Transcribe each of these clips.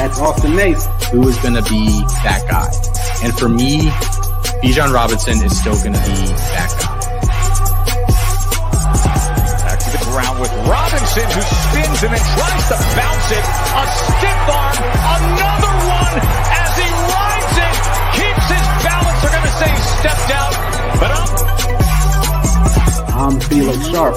That's Austin Nace. Who is going to be that guy? And for me, Bijan Robinson is still going to be that guy. Back to the ground with Robinson who spins and then tries to bounce it. A stiff arm, another one as he rides it, keeps his balance. They're going to say he stepped out, but I'm I'm Felix Sharp.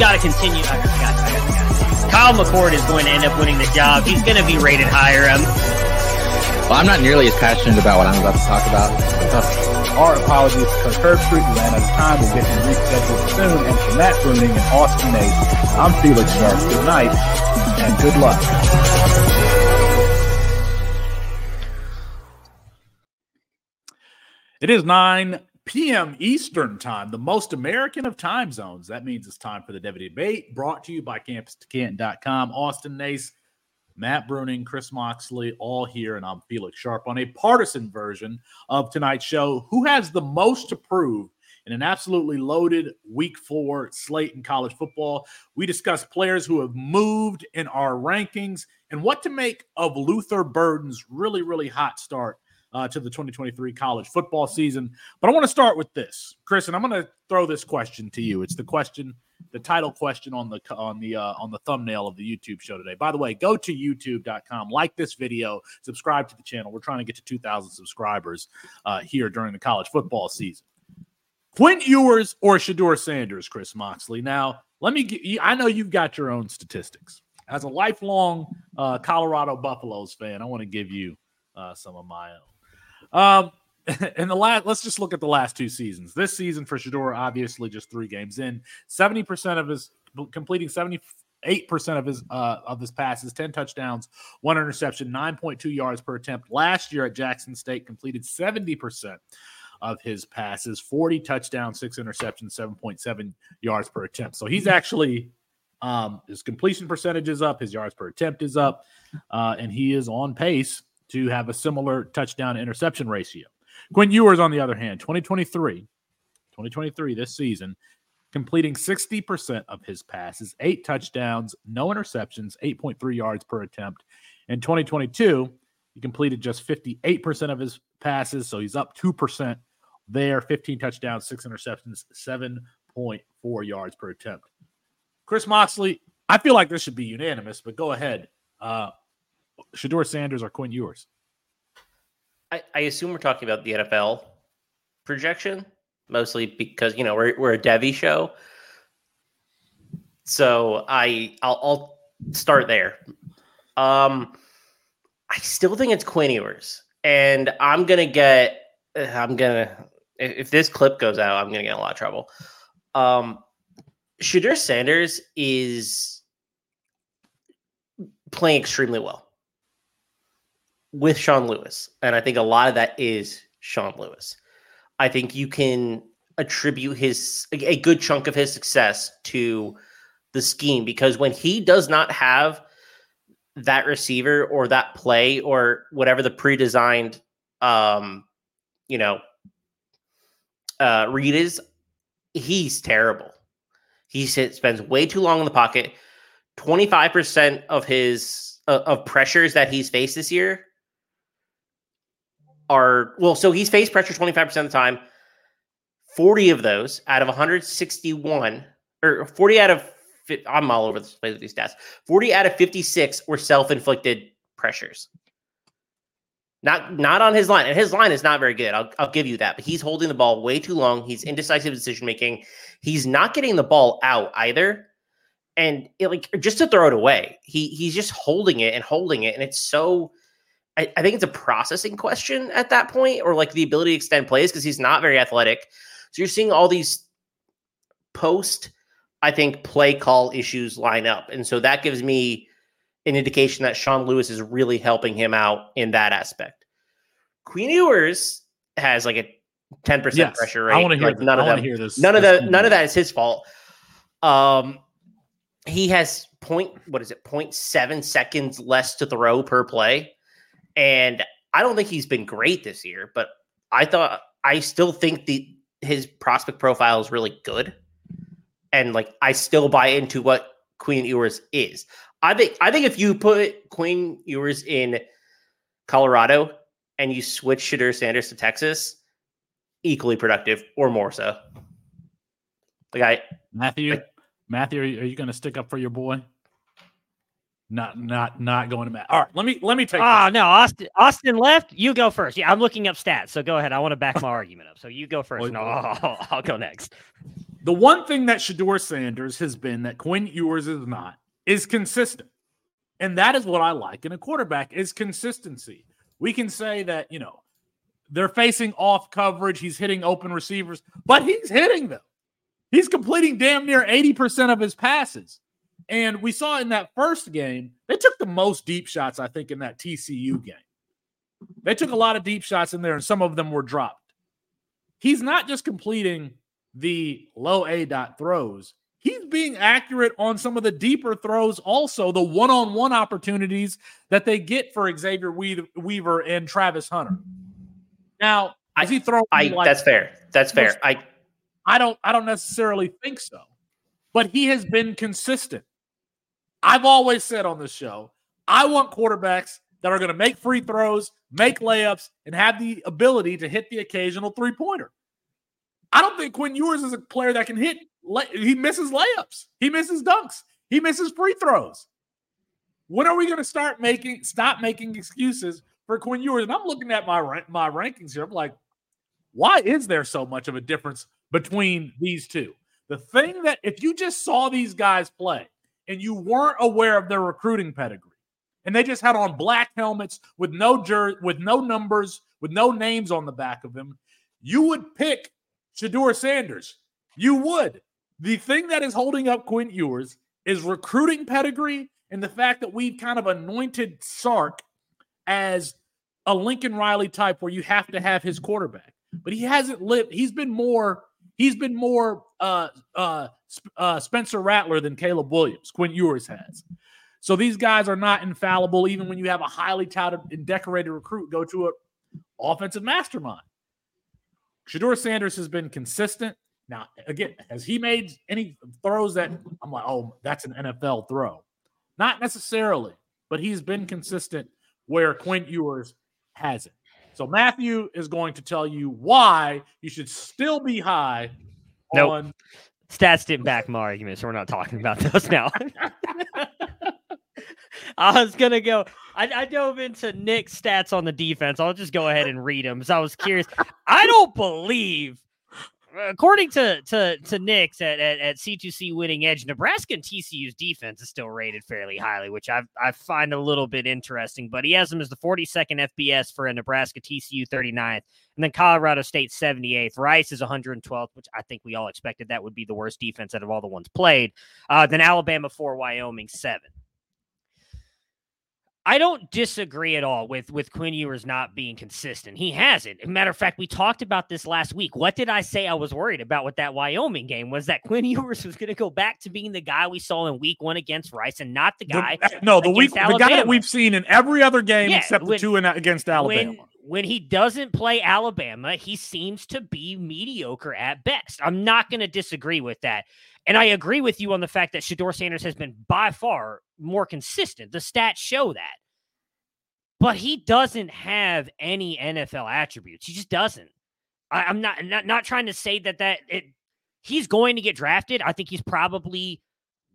Got to continue. I got, I got, I got. Kyle McCord is going to end up winning the job. He's going to be rated higher. Um, Well, I'm not nearly as passionate about what I'm about to talk about. Our apologies to Kirk Herbstreit. We ran out of time. We'll get him rescheduled soon. And for Matt Bruning and Austin Nace, I'm Felix Sharp. Good night and good luck. It is 9 p.m. Eastern Time, the most American of time zones. That means it's time for the Devy Debate, brought to you by CampusToCanton.com. Austin Nace, Matt Bruning, Chris Moxley, all here, and I'm Felix Sharp on a partisan version of tonight's show. Who has the most to prove in an absolutely loaded week four slate in college football? We discuss players who have moved in our rankings and what to make of Luther Burden's really, really hot start uh, to the 2023 college football season. But I want to start with this, Chris, and I'm going to throw this question to you. It's the question, the title question on the on the uh, on the thumbnail of the YouTube show today. By the way, go to YouTube.com, like this video, subscribe to the channel. We're trying to get to 2,000 subscribers uh, here during the college football season. Quinn Ewers or Shedeur Sanders, Chris Moxley. Now, let me get. I know you've got your own statistics. As a lifelong uh, Colorado Buffaloes fan, I want to give you uh, some of my own. Um, and the last, let's just look at the last two seasons. This season for Shedeur, obviously, just three games in, seventy percent of his completing seventy eight percent of his uh, of his passes, ten touchdowns, one interception, nine point two yards per attempt. Last year at Jackson State, completed seventy percent of his passes, forty touchdowns, six interceptions, seven point seven yards per attempt. So he's actually um, his completion percentage is up, his yards per attempt is up, uh, and he is on pace to have a similar touchdown interception ratio. Quinn Ewers, on the other hand, 2023, 2023 this season, completing 60% of his passes, eight touchdowns, no interceptions, 8.3 yards per attempt. In 2022, he completed just 58% of his passes, so he's up 2% there, 15 touchdowns, six interceptions, 7.4 yards per attempt. Chris Moxley, I feel like this should be unanimous, but go ahead. Uh, Shedeur Sanders or Quinn Ewers? I, I assume we're talking about the NFL projection, mostly because you know we're we're a Devy show. So I I'll, I'll start there. Um, I still think it's Quinn Ewers, and I'm gonna get I'm gonna if this clip goes out, I'm gonna get a lot of trouble. Um, Shador Sanders is playing extremely well with Sean Lewis. And I think a lot of that is Sean Lewis. I think you can attribute his a good chunk of his success to the scheme because when he does not have that receiver or that play or whatever the pre-designed um you know uh read is he's terrible. He spends way too long in the pocket. 25% of his uh, of pressures that he's faced this year are well, so he's faced pressure 25% of the time. 40 of those out of 161 or 40 out of I'm all over the place with these stats. 40 out of 56 were self-inflicted pressures. Not not on his line. And his line is not very good. I'll, I'll give you that. But he's holding the ball way too long. He's indecisive decision making. He's not getting the ball out either. And it, like just to throw it away, he he's just holding it and holding it. And it's so I, I think it's a processing question at that point, or like the ability to extend plays because he's not very athletic. So you're seeing all these post, I think, play call issues line up. And so that gives me an indication that Sean Lewis is really helping him out in that aspect. Quinn Ewers has like a 10% Yes, pressure rate. I want to hear. like this. none of hear this. None of this the none of that is his fault. Um he has point what is it, 0.7 seconds less to throw per play. And I don't think he's been great this year, but I thought I still think the his prospect profile is really good. And like I still buy into what Quinn Ewers is. I think I think if you put Quinn Ewers in Colorado and you switch Shedeur Sanders to Texas, equally productive or more so. Like I Matthew, Like- Matthew, are you, are you going to stick up for your boy? Not, not, not going to Matt. All right, let me let me take. Oh this. no, Austin Austin left. You go first. Yeah, I'm looking up stats. So go ahead. I want to back my argument up. So you go first. Wait, No, wait. I'll, I'll go next. The one thing that Shedeur Sanders has been that Quinn Ewers is not is consistent. And that is what I like in a quarterback is consistency. We can say that, you know, they're facing off coverage, he's hitting open receivers, but he's hitting them. He's completing damn near 80% of his passes. And we saw in that first game, they took the most deep shots, I think, in that TCU game. They took a lot of deep shots in there, and some of them were dropped. He's not just completing the low A dot throws. He's being accurate on some of the deeper throws, also the one on one opportunities that they get for Xavier Weaver and Travis Hunter. Now, is he throwing? I like- that's fair. That's fair. I I don't I don't necessarily think so. But he has been consistent. I've always said on this show, I want quarterbacks that are going to make free throws, make layups, and have the ability to hit the occasional three pointer. I don't think Quinn Ewers is a player that can hit. He misses layups. He misses dunks. He misses free throws. When are we going to start making stop making excuses for Quinn Ewers? And I'm looking at my my rankings here. I'm like, why is there so much of a difference between these two? The thing that if you just saw these guys play and you weren't aware of their recruiting pedigree, and they just had on black helmets with no jer- with no numbers, with no names on the back of them, you would pick Shedeur Sanders. You would. The thing that is holding up Quinn Ewers is recruiting pedigree and the fact that we've kind of anointed Sark as a Lincoln Riley type where you have to have his quarterback. But he hasn't lived, he's been more, he's been more uh uh, uh Spencer Rattler than Caleb Williams, Quinn Ewers has. So these guys are not infallible, even when you have a highly touted and decorated recruit go to an offensive mastermind. Shedeur Sanders has been consistent. Now, again, has he made any throws that I'm like, oh, that's an NFL throw? Not necessarily, but he's been consistent where Quinn Ewers hasn't. So Matthew is going to tell you why you should still be high Nope. on Stats didn't back my argument, so we're not talking about those now. I was gonna go. I, I dove into Nick's stats on the defense. I'll just go ahead and read them. So I was curious. I don't believe, according to to to Nick's at, at, at C2C Winning Edge, Nebraska and TCU's defense is still rated fairly highly, which I I find a little bit interesting. But he has them as the 42nd FBS for a Nebraska TCU 39th, and then Colorado State 78th. Rice is 112th, which I think we all expected that would be the worst defense out of all the ones played. Uh, then Alabama 4, Wyoming 7. I don't disagree at all with with Quinn Ewers not being consistent. He hasn't. matter of fact, we talked about this last week. What did I say I was worried about with that Wyoming game? Was that Quinn Ewers was going to go back to being the guy we saw in Week One against Rice, and not the the- guy no the week against the guy that we've seen in every other game Yeah, except when- the two in, against Alabama. when when he doesn't play Alabama, he seems to be mediocre at best. I'm not going to disagree with that. And I agree with you on the fact that Shedeur Sanders has been by far more consistent. The stats show that. But he doesn't have any NFL attributes. He just doesn't. I, am not, not not trying to say that that it, he's going to get drafted. I think he's probably,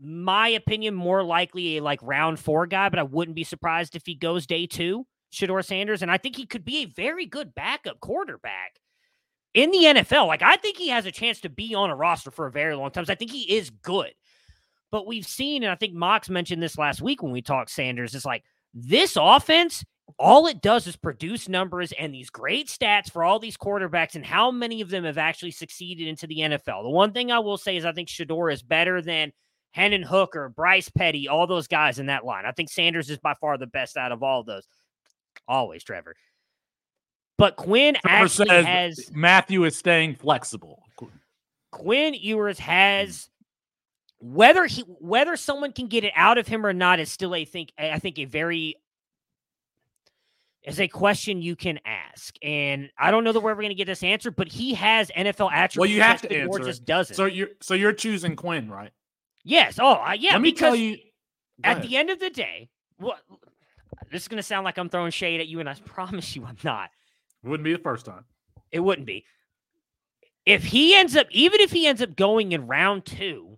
my opinion, more likely a like round four guy. But I wouldn't be surprised if he goes day two, Shedeur Sanders, and I think he could be a very good backup quarterback in the NFL. Like I think he has a chance to be on a roster for a very long time. I think he is good. But we've seen, and I think Mox mentioned this last week when we talked Sanders, is like this offense all it does is produce numbers and these great stats for all these quarterbacks and how many of them have actually succeeded into the NFL. The one thing I will say is I think Shedeur is better than Hendon Hooker, Bryce Petty, all those guys in that line. I think Sanders is by far the best out of all those. Always, Trevor. But Quinn Trevor actually says has Matthew is staying flexible. Quinn Ewers has whether he whether someone can get it out of him or not is still a think I think a very is a question you can ask. And I don't know that we're ever going to get this answer, but he has NFL attributes. Well, you have to answer. just it. doesn't. So you're so you're choosing Quinn, right? yes. Oh, I- yeah. Let me tell you. At the end of the day, what this is going to sound like I'm throwing shade at you, and I promise you I'm not. Wouldn't be the first time. It wouldn't be. If he ends up, even if he ends up going in round two,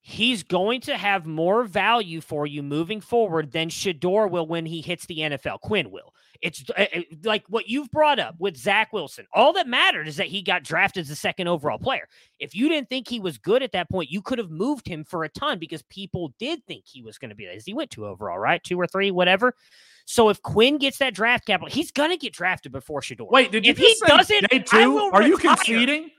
he's going to have more value for you moving forward than Shedeur will when he hits the NFL. Quinn will. It's uh, uh, like what you've brought up with Zach Wilson. All that mattered is that he got drafted as the second overall player. If you didn't think he was good at that point, you could have moved him for a ton because people did think he was going to be that. He went two overall, right? Two or three, whatever. So if Quinn gets that draft capital, he's going to get drafted before Shedeur. Wait, did you If just he say doesn't, day two? Are you retire. conceding?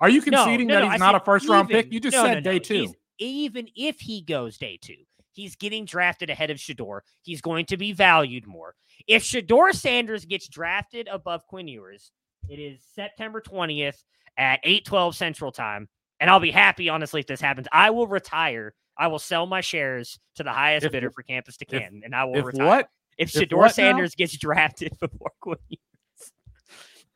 Are you conceding no, that no, he's I not a first round pick? You just said day two. He's- even if he goes day two, he's getting drafted ahead of Shedeur. He's going to be valued more. If Shedeur Sanders gets drafted above Quinn Ewers, it is September 20th at 8:12 Central Time, and I'll be happy, honestly, if this happens. I will retire. I will sell my shares to the highest If- bidder for Campus to if- Canton, and I will If retire. what? If if Shedeur now? Sanders gets drafted before Quinn Ewers.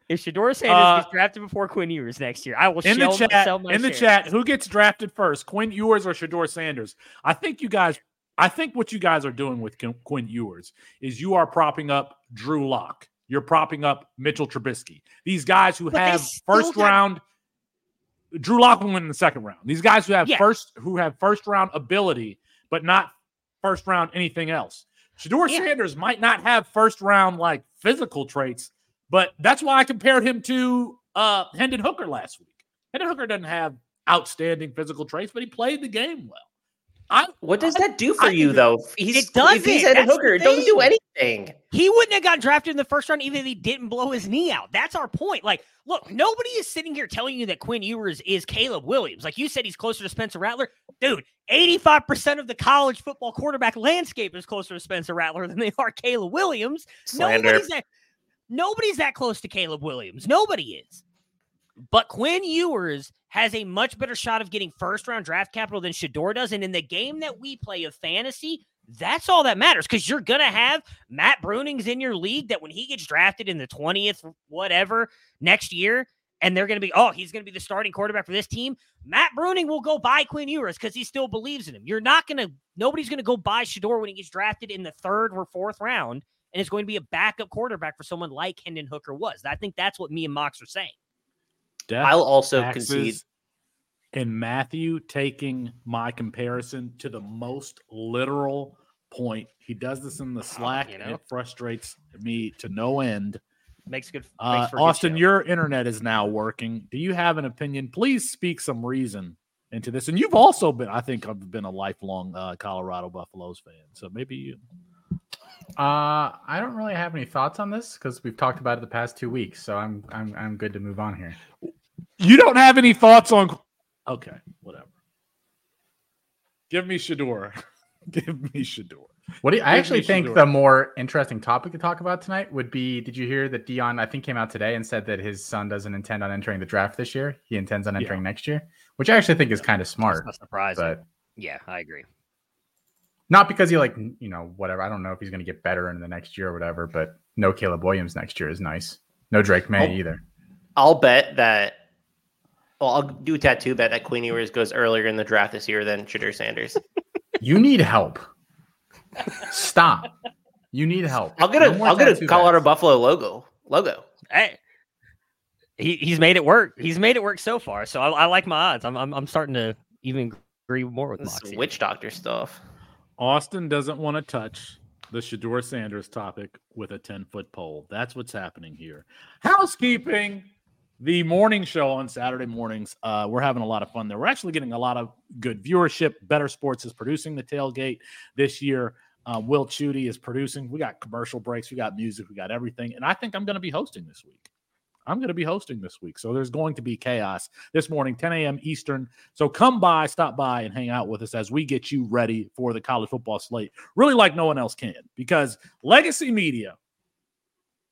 If Shedeur Sanders Uh, gets drafted before Quinn Ewers next year, I will In the chat, in the chat, who gets drafted first, Quinn Ewers or Shedeur Sanders? I think you guys, I think what you guys are doing with Quinn Ewers is you are propping up Drew Lock. You're propping up Mitchell Trubisky. These guys who But have first got- round. Drew Lock will win in the second round. These guys who have Yeah. first who have first round ability, but not first round anything else. Shedeur Yeah. Sanders might not have first round like physical traits, but that's why I compared him to uh Hendon Hooker last week. Hendon Hooker doesn't have outstanding physical traits, but he played the game well. I What does that do for I you though? He's, It doesn't. If he's at a That's the hooker, it doesn't do anything. He wouldn't have gotten drafted in the first round even if he didn't blow his knee out. That's our point. Like, look, nobody is sitting here telling you that Quinn Ewers is Caleb Williams. Like you said, he's closer to Spencer Rattler. Dude, 85% of the college football quarterback landscape is closer to Spencer Rattler than they are Caleb Williams. Slander. Nobody's that, nobody's that close to Caleb Williams. Nobody is. But Quinn Ewers has a much better shot of getting first round draft capital than Shedeur does. And in the game that we play of fantasy, that's all that matters because you're going to have Matt Brunings in your league that when he gets drafted in the 20th, whatever, next year, and they're going to be, oh, he's going to be the starting quarterback for this team. Matt Bruning will go buy Quinn Ewers because he still believes in him. You're not going to, nobody's going to go buy Shedeur when he gets drafted in the third or fourth round. And it's going to be a backup quarterback for someone like Hendon Hooker was. I think that's what me and Mox are saying. Death, I'll also concede. And Matthew taking my comparison to the most literal point. He does this in the Slack, you and know. it frustrates me to no end. Makes good. Uh, makes for a good Austin, your internet is now working. Do you have an opinion? Please speak some reason into this. And you've also been, I think, I've been a lifelong uh, Colorado Buffaloes fan. So maybe you. Uh, I don't really have any thoughts on this because we've talked about it the past two weeks, so I'm I'm I'm good to move on here. You don't have any thoughts on. Okay, whatever. Give me Shedeur. Give me Shedeur. What do you, I actually think Shedeur. the more interesting topic to talk about tonight would be: Did you hear that Deion? I think came out today and said that his son doesn't intend on entering the draft this year. He intends on Yeah. entering next year, which I actually think is kind of That's smart. not surprising. But yeah, I agree. Not because he like you know whatever. I don't know if he's going to get better in the next year or whatever. But no Caleb Williams next year is nice. No Drake Maye Oh. either. I'll bet that. Well, I'll do a tattoo bet that Quinn Ewers goes earlier in the draft this year than Shedeur Sanders. You need help. Stop. You need help. I'll get No a more will get a Colorado bets. Buffalo logo. Logo. Hey, he, he's made it work. He's made it work so far. So I, I like my odds. I'm, I'm I'm starting to even agree more with This Moxie. witch doctor stuff. Austin doesn't want to touch the Shedeur Sanders topic with a 10 foot pole. That's what's happening here. Housekeeping. The morning show on Saturday mornings, uh, we're having a lot of fun there. We're actually getting a lot of good viewership. Better Sports is producing the tailgate this year. Uh, Will Chudy is producing. We got commercial breaks, we got music, we got everything. And I think I'm going to be hosting this week. I'm going to be hosting this week. So there's going to be chaos this morning, 10 a.m. Eastern. So come by, stop by, and hang out with us as we get you ready for the college football slate, really like no one else can, because legacy media,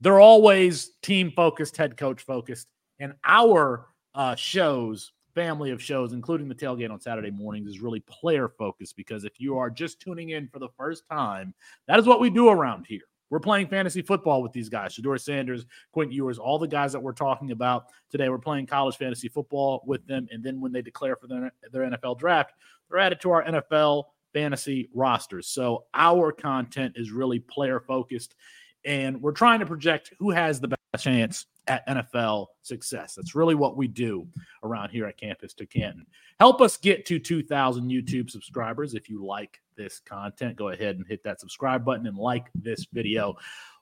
they're always team focused, head coach focused. And our uh, shows, family of shows, including the tailgate on Saturday mornings, is really player focused because if you are just tuning in for the first time, that is what we do around here. We're playing fantasy football with these guys, Shedeur Sanders, Quinn Ewers, all the guys that we're talking about today. We're playing college fantasy football with them. And then when they declare for their, their NFL draft, they're added to our NFL fantasy rosters. So our content is really player focused. And we're trying to project who has the best chance at NFL success. That's really what we do around here at Campus to Canton. Help us get to 2,000 YouTube subscribers. If you like this content, go ahead and hit that subscribe button and like this video.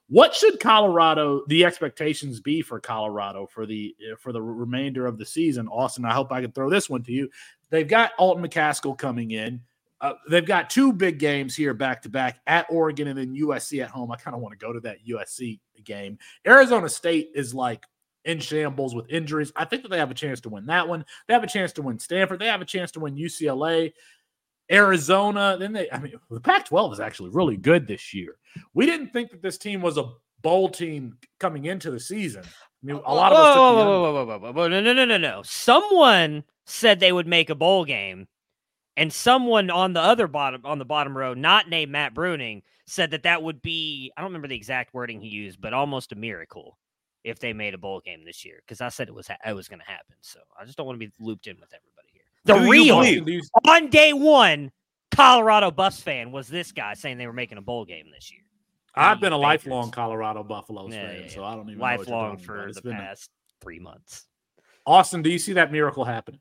What should Colorado the expectations be for Colorado for the for the remainder of the season? Austin, I hope I can throw this one to you. They've got Alton McCaskill coming in. Uh, they've got two big games here back to back at Oregon and then USC at home. I kind of want to go to that USC game. Arizona State is like in shambles with injuries. I think that they have a chance to win that one. They have a chance to win Stanford. They have a chance to win UCLA. Arizona, then they, I mean, the Pac 12 is actually really good this year. We didn't think that this team was a bowl team coming into the season. I mean, a lot of us. Whoa, the whoa, under. whoa, whoa, whoa, whoa, whoa, no, no, no, no, no. Someone said they would make a bowl game, and someone on the other bottom on the bottom row, not named Matt Bruning, said that that would be I don't remember the exact wording he used, but almost a miracle if they made a bowl game this year. Because I said it was ha- it was going to happen. So I just don't want to be looped in with everybody here. The Who do real believe? Do you- on day one Colorado Buffs fan was this guy saying they were making a bowl game this year. I've been a Patriots. lifelong Colorado Buffaloes Yeah, fan, yeah, so. I don't even know what you're lifelong for about. It's the been a- past three months. Austin, do you see that miracle happening?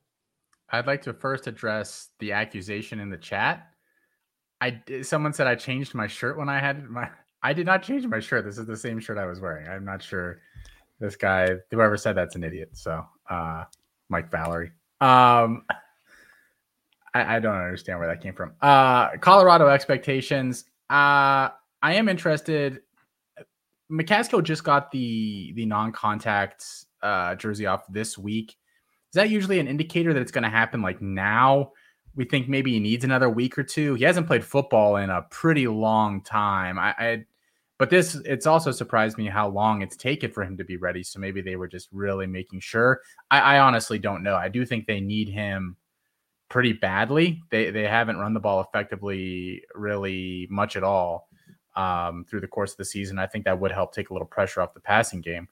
I'd like to first address the accusation in the chat. I someone said I changed my shirt when I had my. I did not change my shirt. This is the same shirt I was wearing. I'm not sure. This guy, whoever said that's an idiot. So, uh, Mike Valerie. Um, I, I don't understand where that came from. Uh, Colorado expectations. Uh, I am interested. McCaskill just got the the non-contact uh, jersey off this week. Is that usually an indicator that it's going to happen like now? We think maybe he needs another week or two. He hasn't played football in a pretty long time. I, I but this it's also surprised me how long it's taken for him to be ready. So maybe they were just really making sure. I, I honestly don't know. I do think they need him pretty badly. They they haven't run the ball effectively really much at all um, through the course of the season. I think that would help take a little pressure off the passing game.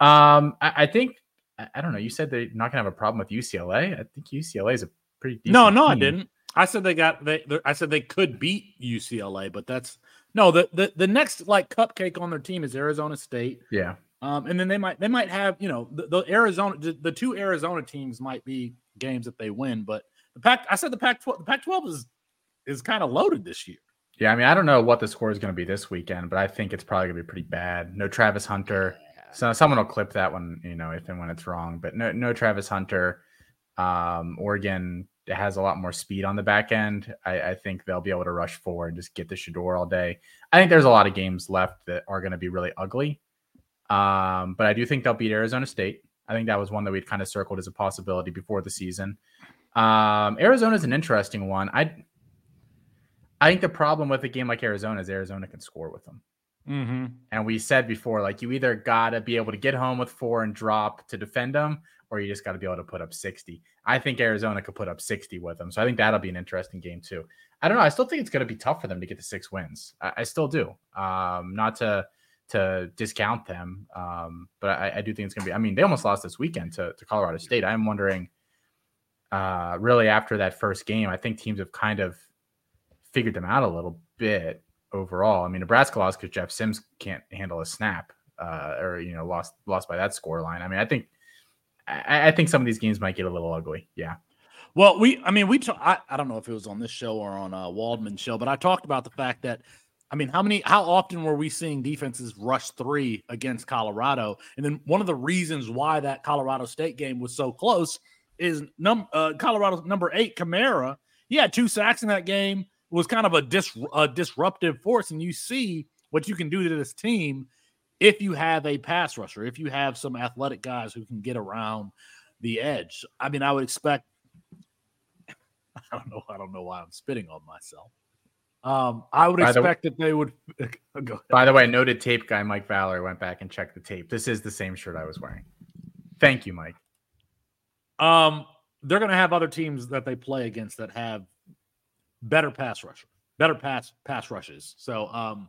Um, I, I think I, I don't know. You said they're not gonna have a problem with UCLA. I think UCLA is a pretty decent No, no, I didn't. I said they got they. they- I said they could beat UCLA, but that's no. The the the next like cupcake on their team is Arizona State. Yeah, Um, and then they might they might have you know the, the Arizona the, the two Arizona teams might be games that they win, but the pack I said the Pac twelve the Pac twelve is is kind of loaded this year. yeah. I mean, I don't know what the score is going to be this weekend, but I think it's probably going to be pretty bad. No Travis Hunter. So someone will clip that one, you know, if and when it's wrong. But no, no Travis Hunter. Um, Oregon has a lot more speed on the back end. I, I think they'll be able to rush forward and just get the Shedeur all day. I think there's a lot of games left that are going to be really ugly. Um, but I do think they'll beat Arizona State. I think that was one that we'd kind of circled as a possibility before the season. Um, Arizona's an interesting one. I I think the problem with a game like Arizona is Arizona can score with them. Mm-hmm. And we said before, like you either gotta be able to get home with four and drop to defend them, or you just got to be able to put up 60. I think Arizona could put up 60 with them. So I think that'll be an interesting game too. I don't know. I still think it's going to be tough for them to get the six wins. I, I still do. Um, not to to discount them, um, but I, I, do think it's going to be. I mean, they almost lost this weekend to, to Colorado State. I'm wondering, uh, really after that first game, I think teams have kind of figured them out a little bit overall. I mean, Nebraska lost because Jeff Sims can't handle a snap, uh, or you know, lost lost by that score line. I mean, I think I, I think some of these games might get a little ugly. Yeah. Well, we, I mean, we, t- I, I don't know if it was on this show or on a Waldman show, but I talked about the fact that, I mean, how many, how often were we seeing defenses rush three against Colorado? And then one of the reasons why that Colorado State game was so close is num, uh, Colorado's number eight, Kamara. He had two sacks in that game, was kind of a, dis, a disruptive force. And you see what you can do to this team if you have a pass rusher, if you have some athletic guys who can get around the edge. I mean, I would expect. I don't know. I don't know why I'm spitting on myself. Um, I would by expect the, that they would. by the way, noted tape guy Mike Valor went back and checked the tape. This is the same shirt I was wearing. Thank you, Mike. Um, they're going to have other teams that they play against that have better pass rusher, better pass pass rushes. So, um,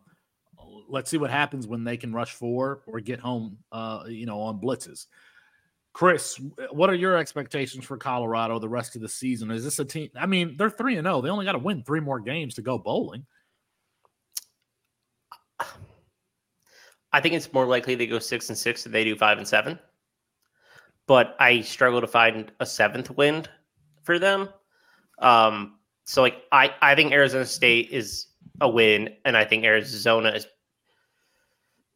let's see what happens when they can rush four or get home, uh, you know, on blitzes. Chris, what are your expectations for Colorado the rest of the season? Is this a team? I mean, they're three and zero. Oh. They only got to win three more games to go bowling. I think it's more likely they go six and six than they do five and seven. But I struggle to find a seventh win for them. Um, so like I, I think Arizona State is a win, and I think Arizona is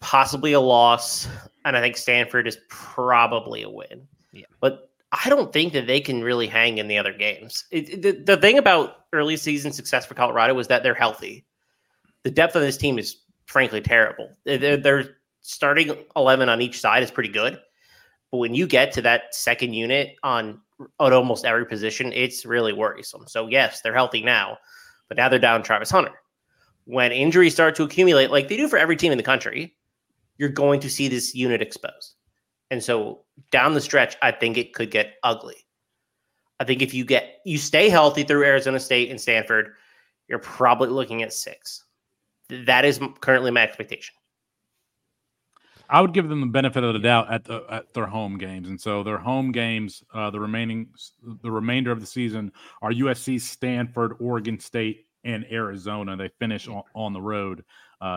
possibly a loss, and I think Stanford is probably a win. Yeah, but I don't think that they can really hang in the other games. It, the, the thing about early season success for Colorado was that they're healthy. The depth of this team is frankly terrible. They're, they're starting 11 on each side is pretty good. But when you get to that second unit on, on almost every position, it's really worrisome. So, yes, they're healthy now, but now they're down Travis Hunter when injuries start to accumulate, like they do for every team in the country, you're going to see this unit exposed. And so down the stretch, I think it could get ugly. I think if you get you stay healthy through Arizona State and Stanford, you're probably looking at six. That is currently my expectation. I would give them the benefit of the doubt at the at their home games, and so their home games, uh, the remaining the remainder of the season are USC, Stanford, Oregon State, and Arizona. They finish on, on the road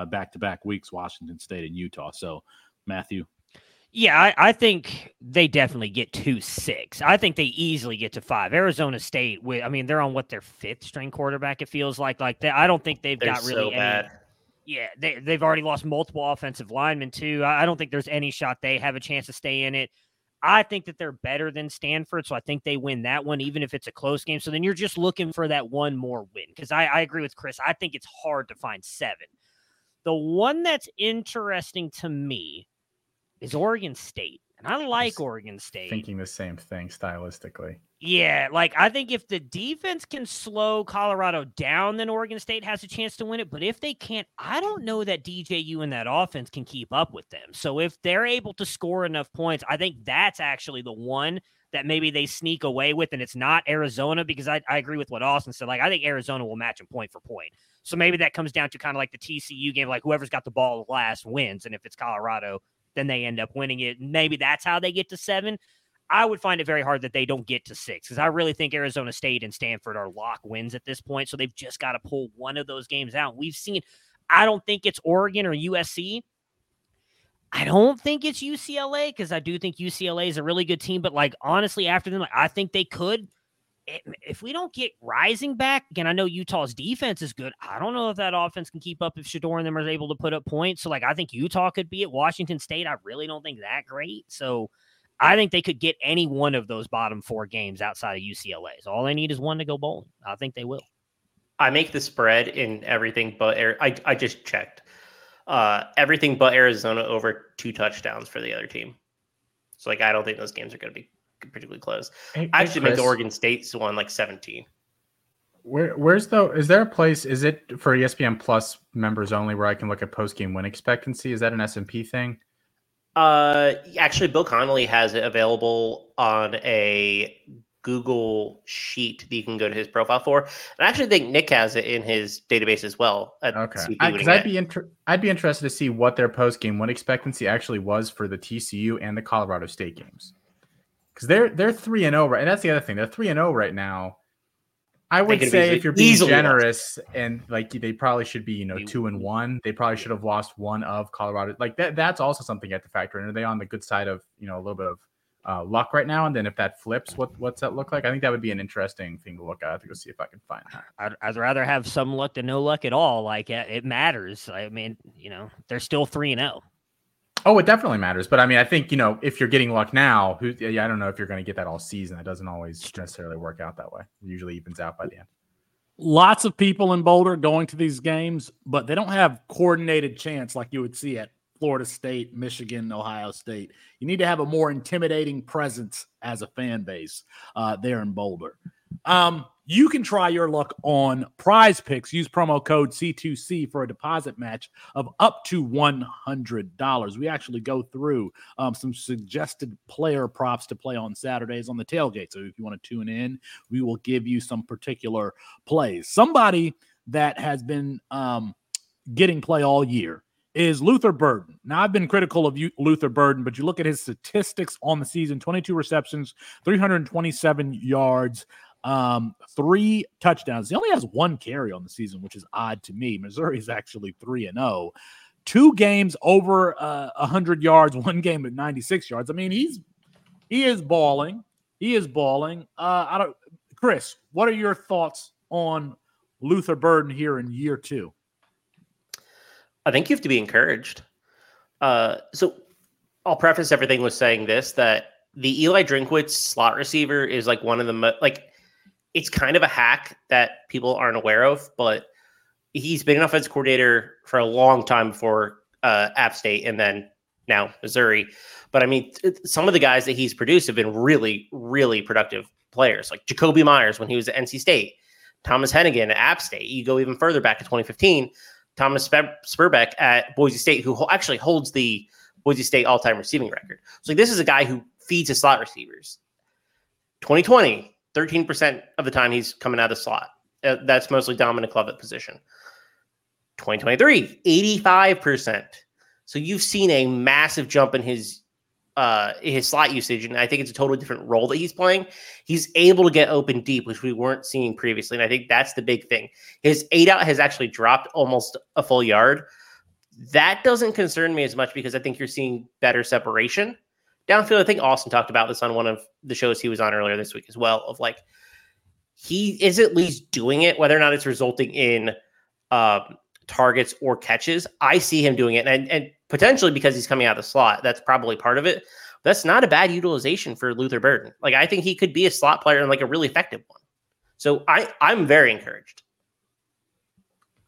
back to back weeks, Washington State and Utah. So, Matthew. Yeah, I, I, think they definitely get to six. I think they easily get to five. Arizona State, with I mean, they're on what their fifth string quarterback. It feels like like that. I don't think they've they're got really so bad. Any, yeah, they they've already lost multiple offensive linemen too. I, I don't think there's any shot they have a chance to stay in it. I think that they're better than Stanford, so I think they win that one, even if it's a close game. So then you're just looking for that one more win. Because I, I agree with Chris. I think it's hard to find seven. The one that's interesting to me is Oregon State. And I like Oregon State. Thinking the same thing stylistically. Yeah, like I think if the defense can slow Colorado down, then Oregon State has a chance to win it. But if they can't, I don't know that DJU and that offense can keep up with them. So if they're able to score enough points, I think that's actually the one that maybe they sneak away with, and it's not Arizona because I, I agree with what Austin said. Like I think Arizona will match them point for point. So maybe that comes down to kind of like the TCU game, like whoever's got the ball last wins, and if it's Colorado, then they end up winning it. Maybe that's how they get to seven. I would find it very hard that they don't get to six because I really think Arizona State and Stanford are lock wins at this point. So they've just got to pull one of those games out. We've seen, I don't think it's Oregon or USC. I don't think it's UCLA because I do think UCLA is a really good team. But like honestly, after them, like, I think they could. Eh, if we don't get Rising back again, I know Utah's defense is good. I don't know if that offense can keep up if Shedeur and them are able to put up points. So like I think Utah could be at Washington State. I really don't think that great. So I think they could get any one of those bottom four games outside of UCLA. So all they need is one to go bowling. I think they will. I make the spread in everything but er, I, I just checked. Uh, everything but Arizona over two touchdowns for the other team. So like I don't think those games are going to be particularly close. Hey, I actually make the Oregon State's one like 17. Where where's the is there a place is it for ESPN Plus members only where I can look at post game win expectancy? Is that an S and P thing? Uh, actually, Bill Connolly has it available on a Google sheet that you can go to his profile for. And I actually think Nick has it in his database as well. Okay, because I'd be inter- I'd be interested to see what their post game win expectancy actually was for the TCU and the Colorado State games, because they're they're three and zero right, and that's the other thing. They're three and zero right now. I would say easily- if you're being easily lost. generous and like they probably should be you know two and one. They probably should have lost one of Colorado. Like that that's also something you have to factor in. Are they on the good side of you know a little bit of uh, luck right now? And then if that flips, what what's that look like? I think that would be an interesting thing to look at. I have to go see if I can find that. I'd, I'd rather have some luck than no luck at all. Like it, it matters. I mean, you know, they're still three and zero. Oh, it definitely matters. But I mean, I think you know if you're getting luck now, who yeah, I don't know if you're going to get that all season. That doesn't always necessarily work out that way. It usually evens out by the end. lots of people in Boulder going to these games, but they don't have coordinated chants like you would see at Florida State, Michigan, Ohio State. You need to have a more intimidating presence as a fan base uh, there in Boulder. Um, you can try your luck on PrizePicks. Use promo code C2C for a deposit match of up to $100. We actually go through um, some suggested player props to play on Saturdays on the tailgate. So if you want to tune in, we will give you some particular plays. Somebody that has been um, getting play all year is Luther Burden. Now, I've been critical of Luther Burden, but you look at his statistics on the season 22 receptions, 327 yards, um, three touchdowns. He only has one carry on the season, which is odd to me. Missouri is actually 3 and 0. Two games over uh, 100 yards, one game at 96 yards. I mean, he's he is balling. He is balling. Uh, I don't Chris, what are your thoughts on Luther Burden here in year 2? I think you have to be encouraged. Uh, so I'll preface everything with saying this that the Eli Drinkwitz slot receiver is like one of the mo- like it's kind of a hack that people aren't aware of, but he's been an offensive coordinator for a long time before uh, App State and then now Missouri. But I mean, some of the guys that he's produced have been really, really productive players, like Jakobi Meyers when he was at NC State, Thomas Hennigan at App State. You go even further back to 2015, Thomas Sperbeck at Boise State, who actually holds the Boise State all-time receiving record. So this is a guy who feeds his slot receivers. 2020, 13% of the time he's coming out of slot. Uh, that's mostly Dominic Lovett position. 2023, 85%. So you've seen a massive jump in his uh his slot usage, and I think it's a totally different role that he's playing. He's able to get open deep, which we weren't seeing previously, and I think that's the big thing. His A dot has actually dropped almost a full yard. That doesn't concern me as much because I think you're seeing better separation downfield. I think Austin talked about this on one of the shows he was on earlier this week as well. Of like he is at least doing it, whether or not it's resulting in um, targets or catches. I see him doing it, and and potentially because he's coming out of the slot, that's probably part of it. That's not a bad utilization for Luther Burden. Like I think he could be a slot player and like a really effective one. So I I'm very encouraged.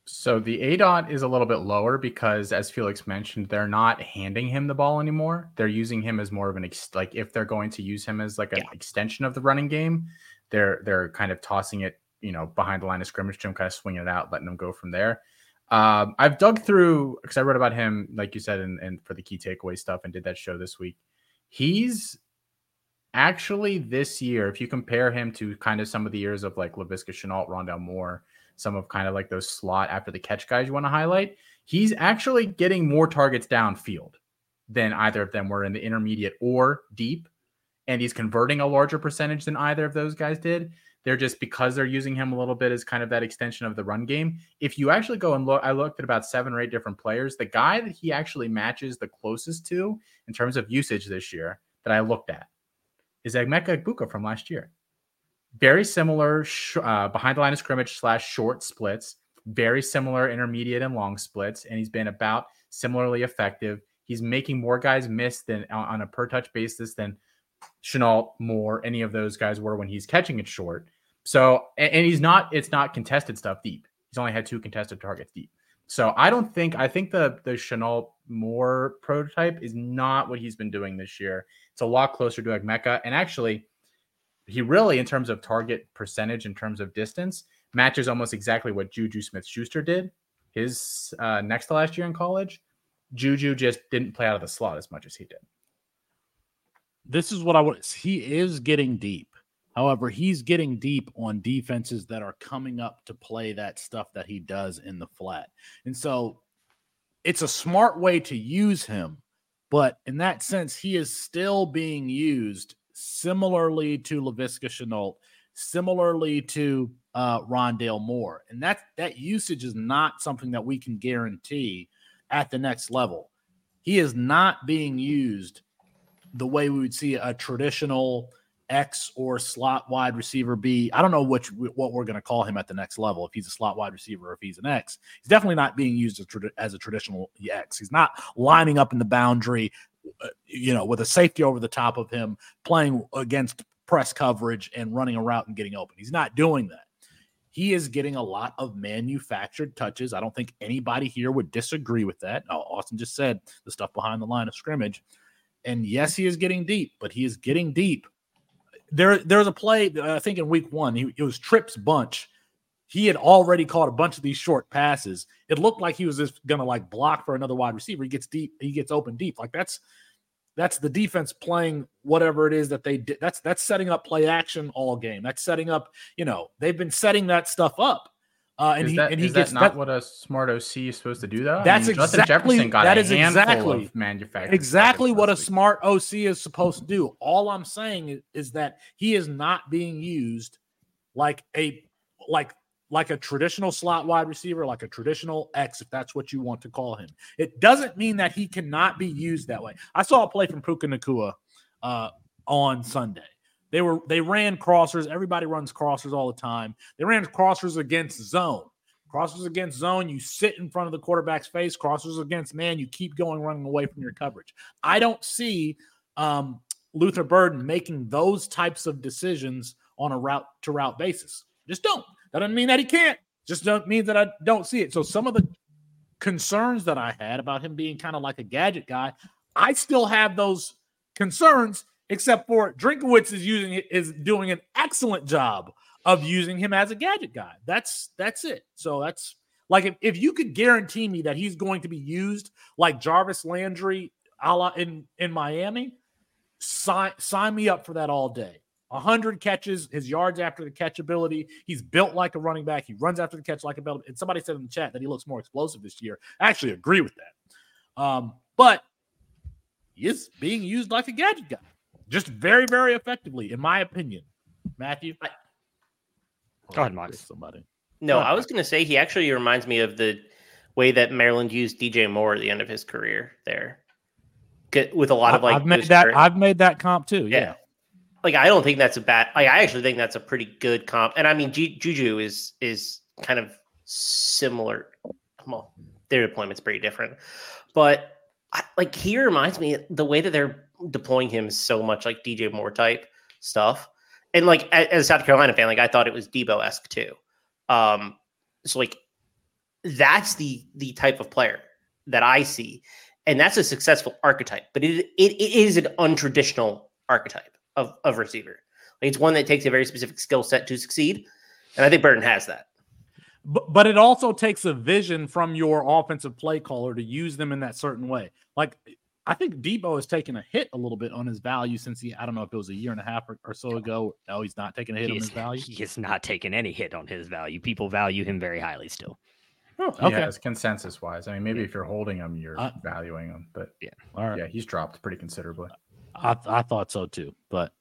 So the A dot is a little bit lower because, as Felix mentioned, they're not handing him the ball anymore. They're using him as more of an ex- like if they're going to use him as like an Yeah. extension of the running game, they're they're kind of tossing it, you know, behind the line of scrimmage to him, kind of swinging it out, letting him go from there. Um, I've dug through because I wrote about him, like you said, and, and for the key takeaway stuff, and did that show this week. He's actually this year, if you compare him to kind of some of the years of like Laviska Shenault, Rondale Moore, some of kind of like those slot after the catch guys you want to highlight, he's actually getting more targets downfield than either of them were in the intermediate or deep. And he's converting a larger percentage than either of those guys did. They're just because they're using him a little bit as kind of that extension of the run game. If you actually go and look, I looked at about seven or eight different players. The guy that he actually matches the closest to in terms of usage this year that I looked at is Emeka Egbuka from last year. Very similar sh- uh, behind the line of scrimmage slash short splits, very similar intermediate and long splits, and he's been about similarly effective. He's making more guys miss than on on a per touch basis than Shenault, Moore, any of those guys were when he's catching it short. So, and, he's not, it's not contested stuff deep. He's only had two contested targets deep. So I don't think, I think the, the Shenault Moore prototype is not what he's been doing this year. It's a lot closer to Agmeka. And actually, he really, in terms of target percentage, in terms of distance, matches almost exactly what Juju Smith Schuster did his uh, next to last year in college. Juju just didn't play out of the slot as much as he did. This is what I want. He is getting deep. However, he's getting deep on defenses that are coming up to play that stuff that he does in the flat. And so it's a smart way to use him. But in that sense, he is still being used similarly to Laviska Shenault, similarly to uh, Rondale Moore. And that, that usage is not something that we can guarantee at the next level. He is not being used the way we would see a traditional – X or slot wide receiver B. I don't know which what we're going to call him at the next level. If he's a slot wide receiver or if he's an X, he's definitely not being used as, as a traditional X. He's not lining up in the boundary, uh, you know, with a safety over the top of him, playing against press coverage and running a route and getting open. He's not doing that. He is getting a lot of manufactured touches. I don't think anybody here would disagree with that. Austin just said the stuff behind the line of scrimmage. And yes, he is getting deep, but he is getting deep there there's a play uh, I think in week one. He, it was Trips bunch. He had already caught a bunch of these short passes. It looked like he was just gonna like block for another wide receiver. He gets deep. He gets open deep. Like that's that's the defense playing whatever it is that they did. That's that's setting up play action all game. That's setting up. You know they've been setting that stuff up. Uh, and is he that, and he is gets not that, what a smart OC is supposed to do, though. That's I mean, exactly- Jefferson got that a exactly- of manufactured exactly what a smart OC is supposed to do. All I'm saying is, is that he is not being used like a like like a traditional slot wide receiver, like a traditional X, if that's what you want to call him. It doesn't mean that he cannot be used that way. I saw a play from Puka Nacua uh, on Sunday. They were they ran crossers. Everybody runs crossers all the time. They ran crossers against zone. Crossers against zone, you sit in front of the quarterback's face. Crossers against man, you keep going running away from your coverage. I don't see um, Luther Burden making those types of decisions on a route to route basis. Just don't. That doesn't mean that he can't. Just don't mean that I don't see it. So some of the concerns that I had about him being kind of like a gadget guy, I still have those concerns, except for Drinkwitz is using is doing an excellent job of using him as a gadget guy. That's that's it. So that's like if, if you could guarantee me that he's going to be used like Jarvis Landry a la in, in Miami, sign sign me up for that all day. 100 catches, his yards after the catch ability. He's built like a running back. He runs after the catch like a bell. And somebody said in the chat that he looks more explosive this year. I actually agree with that. Um, but he is being used like a gadget guy, just very, very effectively, in my opinion. Matthew, I- Go ahead, Mox. Somebody. No, I was going to say he actually reminds me of the way that Maryland used DJ Moore at the end of his career there, Get- with a lot of like I've made that. tur- I've made that comp too. Yeah. Yeah. like I don't think that's a bad. Like I actually think that's a pretty good comp. And I mean, G- Juju is is kind of similar. Well, their deployment's pretty different, but I, like he reminds me the way that they're deploying him so much like DJ Moore type stuff. And like as a South Carolina fan, like I thought it was Debo esque too. Um, so like that's the the type of player that I see, and that's a successful archetype. But it it, it is an untraditional archetype of of receiver. Like it's one that takes a very specific skill set to succeed, and I think Burden has that. But, but it also takes a vision from your offensive play caller to use them in that certain way. Like I think Debo has taken a hit a little bit on his value since he, I don't know if it was a year and a half or, or so ago. No, he's not taking a hit on He his value. he is not taking any hit on his value. People value him very highly still. Oh, Yeah, okay. as consensus wise. I mean, maybe if you're holding him, you're Uh, valuing him, but yeah. All right. yeah, he's dropped pretty considerably. I, I thought so too. But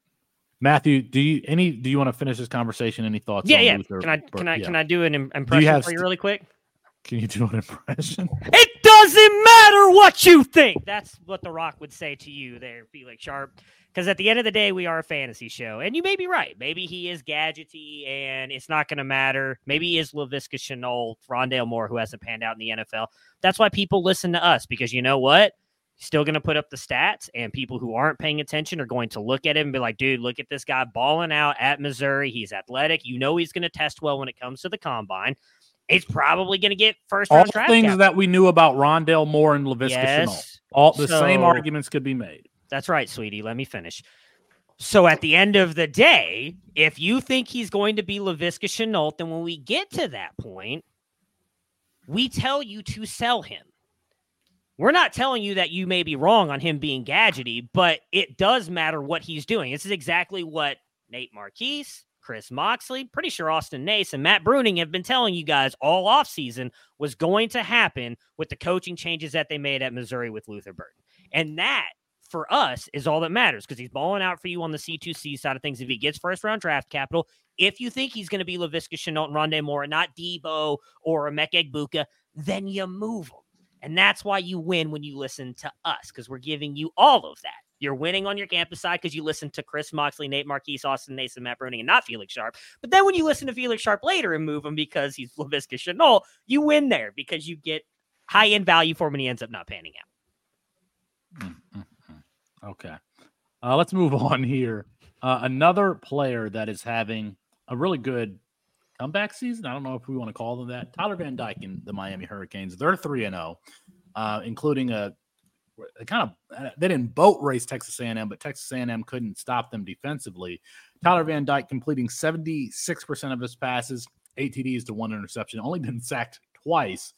Matthew, do you any do you want to finish this conversation? Any thoughts? Yeah, on yeah. Luther Can I Bur- can I yeah. can I do an im- impression have for you really quick? Can you do an impression? It doesn't matter what you think. That's what The Rock would say to you there, Felix Sharp. Because at the end of the day, we are a fantasy show. And you may be right. Maybe he is gadgety and it's not going to matter. Maybe he is Laviska Shenault, Rondale Moore, who hasn't panned out in the NFL. That's why people listen to us because you know what? Still going to put up the stats, and people who aren't paying attention are going to look at him and be like, dude, look at this guy balling out at Missouri. He's athletic. You know he's going to test well when it comes to the combine. He's probably going to get first All round draft things that we knew about Rondale Moore and Laviska Shenault. All the same arguments could be made. That's right, sweetie. Let me finish. So at the end of the day, if you think he's going to be Laviska Shenault, then when we get to that point, we tell you to sell him. We're not telling you that you may be wrong on him being gadgety, but it does matter what he's doing. This is exactly what Nate Marquise, Chris Moxley, pretty sure Austin Nace, and Matt Bruning have been telling you guys all offseason was going to happen with the coaching changes that they made at Missouri with Luther Burden. And that for us is all that matters because he's balling out for you on the C2C side of things. If he gets first round draft capital, if you think he's going to be Laviska Shenault and Rondale Moore, not Debo or Emeka Egbuka, then you move him. And that's why you win when you listen to us because we're giving you all of that. You're winning on your campus side because you listen to Chris Moxley, Nate Marquise, Austin Nason, Matt Bruning, and not Felix Sharp. But then when you listen to Felix Sharp later and move him because he's Laviska Shenault, you win there because you get high end value for him and he ends up not panning out. Mm-hmm. Okay. Uh, let's move on here. Uh, another player that is having a really good comeback season. I don't know if we want to call them that. Tyler Van Dyke and the Miami Hurricanes. They're three and zero, uh, including a kind of they didn't boat race Texas A&M, but Texas A&M couldn't stop them defensively. Tyler Van Dyke completing 76% of his passes, eight TDs to one interception, only been sacked twice.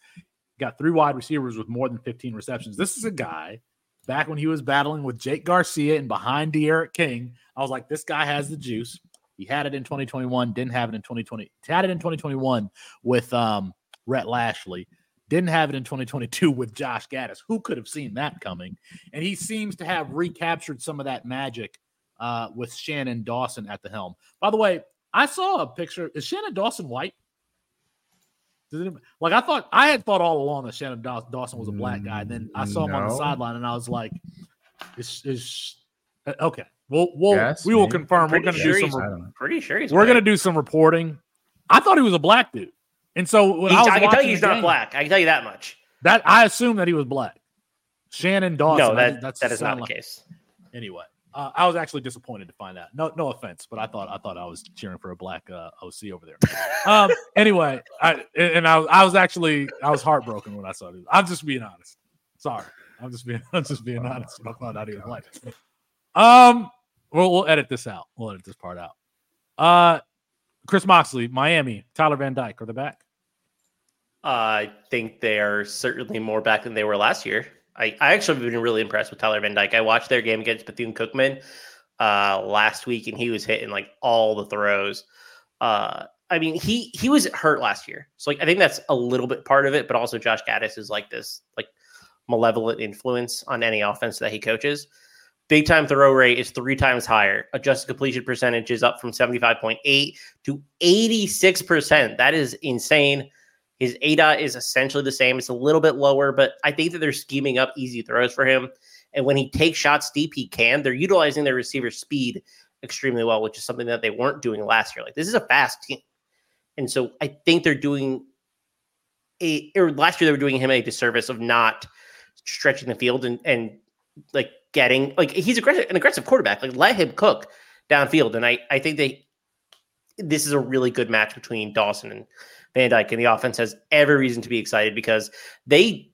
Got three wide receivers with more than 15 receptions. This is a guy back when he was battling with Jake Garcia and behind D'Eriq King. I was like, this guy has the juice. He had it in 2021, didn't have it in 2020. Had it in 2021 with um, Rhett Lashlee. Didn't have it in 2022 with Josh Gattis. Who could have seen that coming? And he seems to have recaptured some of that magic uh, with Shannon Dawson at the helm. By the way, I saw a picture. Is Shannon Dawson white? It, like I thought, I had thought all along that Shannon Dawson was a black guy. And then I saw him on the sideline, and I was like, "Is is uh, okay?" We'll, we'll yes, we will confirm. We're going to sure do some. Pretty sure he's. we're going to do some reporting. I thought he was a black dude. And so when I, I, can tell you he's not black. I can tell you that much. That I assume that he was black. Shannon Dawson. No, that, that's that is not like, the case. Anyway, uh, I was actually disappointed to find out. No, no offense, but I thought I thought I was cheering for a black uh, OC over there. um, anyway, I, and I, I was actually I was heartbroken when I saw this. I'm just being honest. Sorry, I'm just being I'm just being honest. I thought out he was black. Um, we'll we'll edit this out. We'll edit this part out. Uh, Chris Moxley, Miami, Tyler Van Dyke, are they back? I think they are certainly more back than they were last year. I, I actually have been really impressed with Tyler Van Dyke. I watched their game against Bethune Cookman uh, last week, and he was hitting like all the throws. Uh, I mean, he he was hurt last year, so like I think that's a little bit part of it. But also, Josh Gattis is like this like malevolent influence on any offense that he coaches. Big time throw rate is three times higher. Adjusted completion percentage is up from 75.8 to 86%. That is insane. His ADOT is essentially the same. It's a little bit lower, but I think that they're scheming up easy throws for him. And when he takes shots deep, he can. They're utilizing their receiver speed extremely well, which is something that they weren't doing last year. Like this is a fast team. And so I think they're doing a or last year they were doing him a disservice of not stretching the field and and like getting like he's aggressive an aggressive quarterback. Like let him cook downfield. And I I think they this is a really good match between Dawson and Van Dyke, and the offense has every reason to be excited because they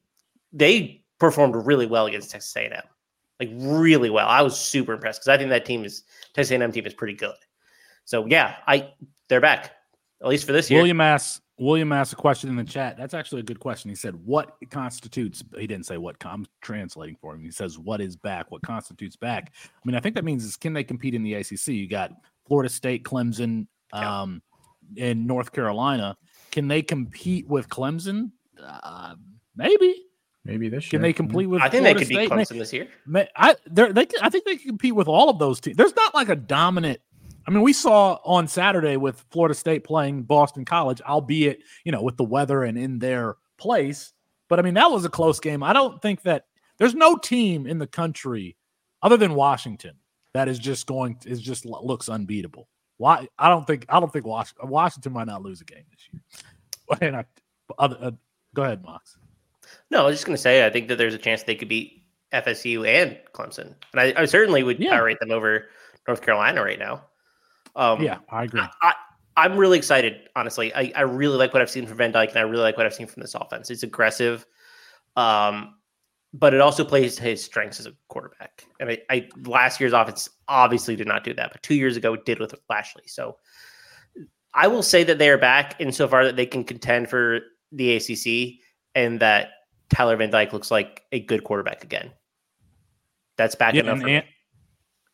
they performed really well against Texas A&M, like really well. I was super impressed because I think that team is Texas A&M team is pretty good. So yeah, I they're back at least for this year. William asks William asked a question in the chat. That's actually a good question. He said, "What constitutes?" He didn't say what. I'm translating for him. He says, "What is back? What constitutes back?" I mean, I think that means is can they compete in the ACC? You got Florida State, Clemson, um, yeah. and North Carolina. Can they compete with Clemson? Uh, maybe. Maybe this year. Can they compete with? I think Florida they could State? beat Clemson this year. I they I think they can compete with all of those teams. There's not like a dominant. I mean, we saw on Saturday with Florida State playing Boston College, albeit you know with the weather and in their place. But I mean, that was a close game. I don't think that there's no team in the country other than Washington that is just going is just looks unbeatable. Why? I don't think I don't think Washington, Washington might not lose a game this year. And I, other, uh, go ahead, Mox. No, I was just going to say I think that there's a chance they could beat FSU and Clemson, and I, I certainly would yeah. rate them over North Carolina right now. Um, yeah, I agree. I, am really excited, honestly. I, I really like what I've seen from Van Dyke, and I really like what I've seen from this offense. It's aggressive. Um, but it also plays to his strengths as a quarterback. And I, I last year's offense obviously did not do that, but two years ago it did with Lashlee. So I will say that they are back insofar that they can contend for the ACC and that Tyler Van Dyke looks like a good quarterback again. That's back Yeah, enough. and me. An-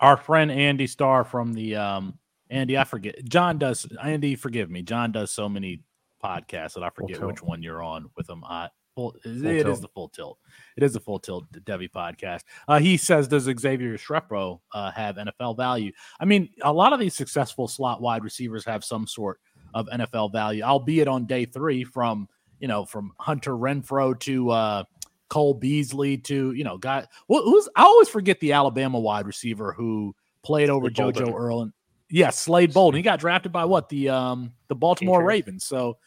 our friend Andy Starr from the um Andy, I forget. John does Andy, forgive me. John does so many podcasts that I forget Tilt. which one you're on with him. I full, it Full is the full tilt. It is the full tilt Devy podcast. Uh, he says, does Xavier Restrepo uh, have NFL value? I mean, a lot of these successful slot wide receivers have some sort of NFL value, albeit on day three from you know from Hunter Renfrow to uh, Cole Beasley to you know guy. Well, who's I always forget the Alabama wide receiver who played over Slade JoJo Bolden. Earl and yeah, Slade Bolden. He got drafted by what the um the Baltimore Patriots. Ravens. So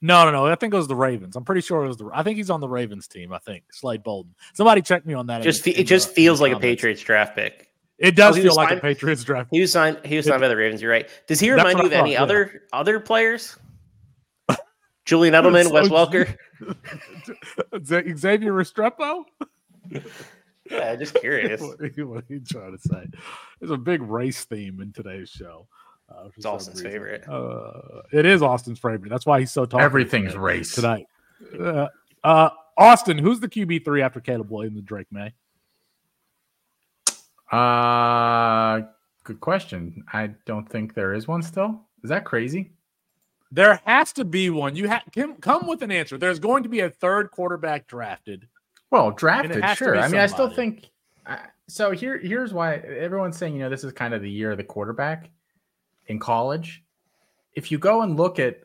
no, no, no. I think it was the Ravens. I'm pretty sure it was the. I think he's on the Ravens team. I think Slade Bolden. Somebody check me on that. just the- fe- in it just the- feels like a. Patriots draft pick. It does Oh, feel was like a Patriots draft. He was signed. He was It- signed by the Ravens. You're right. Does he remind you of I any thought, yeah. other other players? Julian Edelman, So Wes Welker. Xavier Restrepo. Yeah, just curious. what, are you, what are you trying to say? There's a big race theme in today's show. Uh, It's Austin's reason. favorite. Uh, it is Austin's favorite. That's why he's so tall. Everything's today- race. tonight. Uh, uh, Austin, who's the QB three after Caleb Williams and Drake Maye? Uh, good question. I don't think there is one still. Is that crazy? There has to be one. You have come, come with an answer. There's going to be a third quarterback drafted. Well, drafted, sure. I mean, I still think. I so here, here's why everyone's saying, you know, this is kind of the year of the quarterback in college. If you go and look at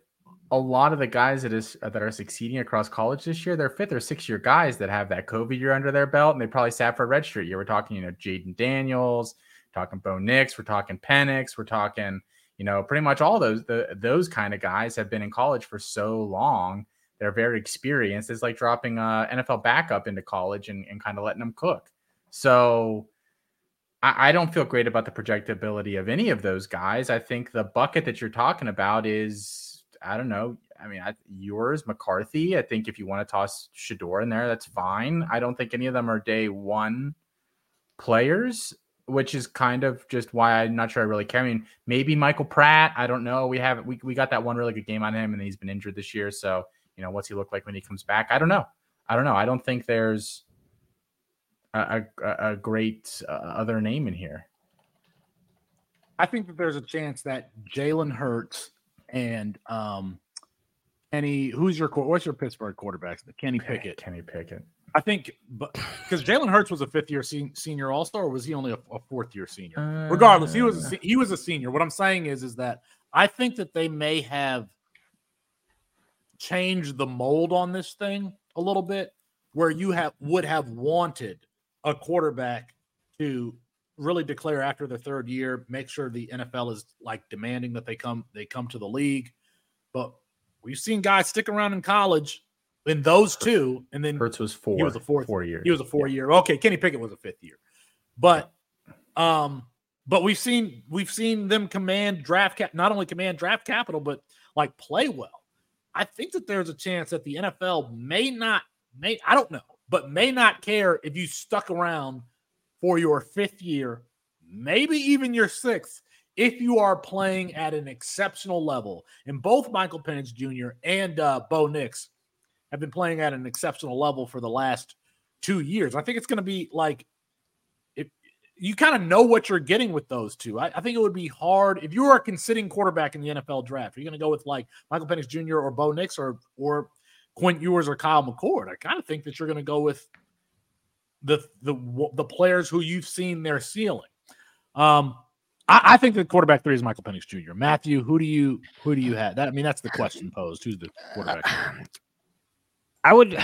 a lot of the guys that is that are succeeding across college this year, they're fifth or sixth year guys that have that COVID year under their belt, and they probably sat for a redshirt year. We're talking, you know, Jayden Daniels, talking Bo Nix, we're talking Penix, we're talking, you know, pretty much all those the those kind of guys have been in college for so long. They're very experienced. It's like dropping a NFL backup into college and, and kind of letting them cook. So I, I don't feel great about the projectability of any of those guys. I think the bucket that you're talking about is, I don't know. I mean, I, yours, McCarthy. I think if you want to toss Shedeur in there, that's fine. I don't think any of them are day one players, which is kind of just why I'm not sure I really care. I mean, maybe Michael Pratt. I don't know. We have we, we got that one really good game on him, and he's been injured this year. So you know, what's he look like when he comes back? I don't know. I don't know. I don't think there's a, a, a great uh, other name in here. I think that there's a chance that Jalen Hurts and um Kenny, who's your what's your Pittsburgh quarterback? Kenny Pickett. Kenny Pickett. I think, but because Jalen Hurts was a fifth year sen- senior All Star, or was he only a, a fourth year senior? Regardless, he was a, Uh, he was a senior. What I'm saying is, is that I think that they may have changed the mold on this thing a little bit, where you have would have wanted a quarterback to really declare after the third year, make sure the NFL is like demanding that they come they come to the league. But we've seen guys stick around in college in those two, and then Hurts was four. He was a fourth- four years. he was a four year. Okay, Kenny Pickett was a fifth year, but um, but we've seen we've seen them command draft cap, not only command draft capital, but like play well. I think that there's a chance that the NFL may not may I don't know, but may not care if you stuck around for your fifth year, maybe even your sixth, if you are playing at an exceptional level. And both Michael Penix Jr. and uh, Bo Nix have been playing at an exceptional level for the last two years. I think it's going to be like if you kind of know what you're getting with those two. I, I think it would be hard if you are a considering quarterback in the NFL draft. Are you going to go with like Michael Penix Jr. or Bo Nix or or Quinn Ewers or Kyle McCord? I kind of think that you're going to go with the the the players who you've seen their ceiling. Um, I, I think the quarterback three is Michael Penix Jr. Matthew, who do you who do you have? That I mean, that's the question posed. Who's the quarterback? three? I would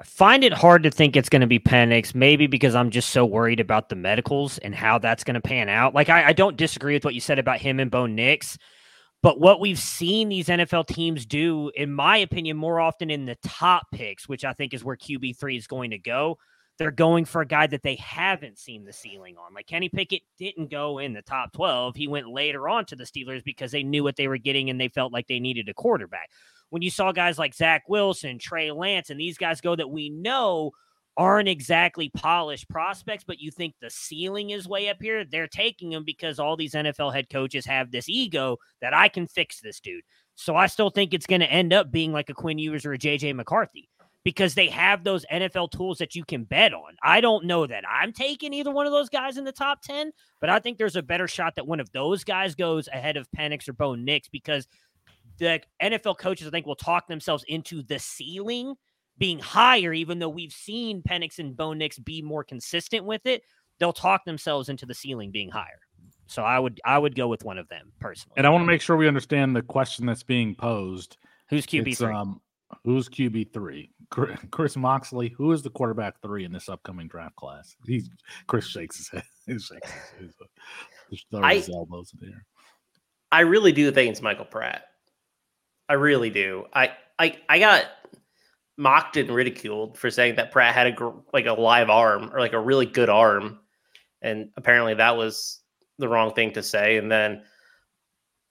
I find it hard to think it's going to be Penix, maybe because I'm just so worried about the medicals and how that's going to pan out. Like, I, I don't disagree with what you said about him and Bo Nix, but what we've seen these NFL teams do, in my opinion, more often in the top picks, which I think is where QB3 is going to go, they're going for a guy that they haven't seen the ceiling on. Like Kenny Pickett didn't go in the top 12. He went later on to the Steelers because they knew what they were getting and they felt like they needed a quarterback when you saw guys like Zach Wilson, Trey Lance, and these guys go that we know aren't exactly polished prospects, but you think the ceiling is way up here, they're taking them because all these NFL head coaches have this ego that I can fix this dude. So I still think it's going to end up being like a Quinn Ewers or a JJ McCarthy because they have those NFL tools that you can bet on. I don't know that I'm taking either one of those guys in the top 10, but I think there's a better shot that one of those guys goes ahead of Penix or Bo Nix because the NFL coaches, I think, will talk themselves into the ceiling being higher, even though we've seen Penix and Bo Nix be more consistent with it. They'll talk themselves into the ceiling being higher. So I would I would go with one of them personally. And I want to make sure we understand the question that's being posed. Who's QB three? um, who's QB three? Chris Moxley. Who is the quarterback three in this upcoming draft class? He's Chris shakes his head. He shakes his, his, his, throws I- his elbows in the air. I really do think it's Michael Pratt. I really do. I I I got mocked and ridiculed for saying that Pratt had a gr- like a live arm or like a really good arm, and apparently that was the wrong thing to say. And then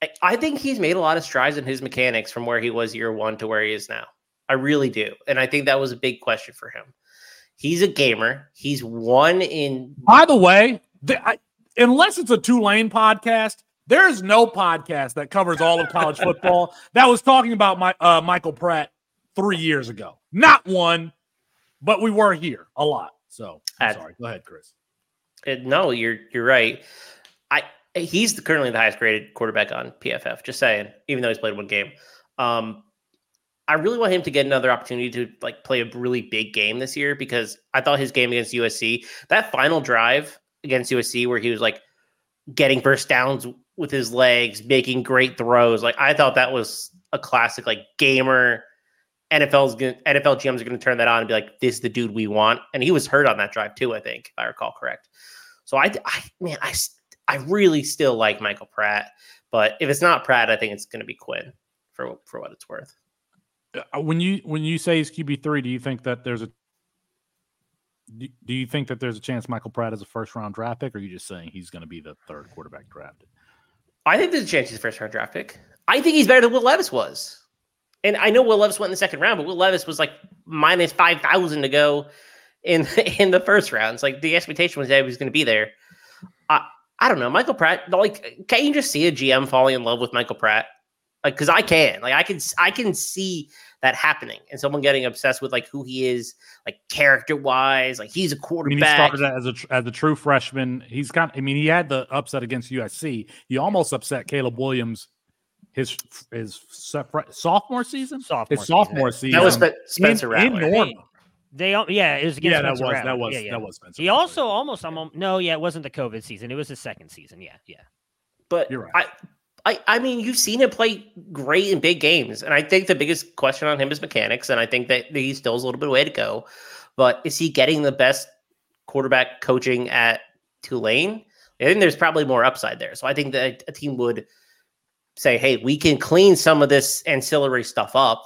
I, I think he's made a lot of strides in his mechanics from where he was year one to where he is now. I really do, and I think that was a big question for him. He's a gamer. He's one in By the way, the, I, unless it's a two lane podcast, there is no podcast that covers all of college football that was talking about my uh, Michael Pratt three years ago. Not one, but we were here a lot. So I'm sorry. Go ahead, Chris. Uh, No, you're you're right. I he's the, currently the highest graded quarterback on PFF. Just saying, even though he's played one game. Um, I really want him to get another opportunity to like play a really big game this year because I thought his game against USC, that final drive against USC, where he was like getting first downs with his legs, making great throws, like I thought that was a classic like gamer. NFL's gonna, NFL GMs are going to turn that on and be like, "This is the dude we want." And he was hurt on that drive too, I think, if I recall correct. So I, I man, I, I really still like Michael Pratt, but if it's not Pratt, I think it's going to be Quinn for for what it's worth. Uh, When you when you say he's QB three, do you think that there's a do do you think that there's a chance Michael Pratt is a first round draft pick, or are you just saying he's going to be the third quarterback drafted? I think there's a chance he's a first round draft pick. I think he's better than Will Levis was. And I know Will Levis went in the second round, but Will Levis was like minus 5,000 to go in in the first round. It's like the expectation was that he was going to be there. I, I don't know. Michael Pratt, like, can you just see a GM falling in love with Michael Pratt? Like, because I can. Like, I can, I can see that happening and someone getting obsessed with like who he is, like character wise. Like, he's a I mean, quarterback. he started as a as a true freshman. He's got. I mean, he had the upset against USC. He almost upset Caleb Williams his his sophomore season. Sophomore his sophomore season. that was Spe- Spencer in, in Rattler. Norman. They al- yeah, it was against Yeah, that was Spencer that was Yeah, yeah. that was Spencer. He Rattler. also almost I'm no, yeah, it wasn't the COVID season. It was his second season. Yeah, yeah. But You're right. I, I, I mean, you've seen him play great in big games, and I think the biggest question on him is mechanics, and I think that he still has a little bit of way to go. But is he getting the best quarterback coaching at Tulane? I think there's probably more upside there. So I think that a team would say, "Hey, we can clean some of this ancillary stuff up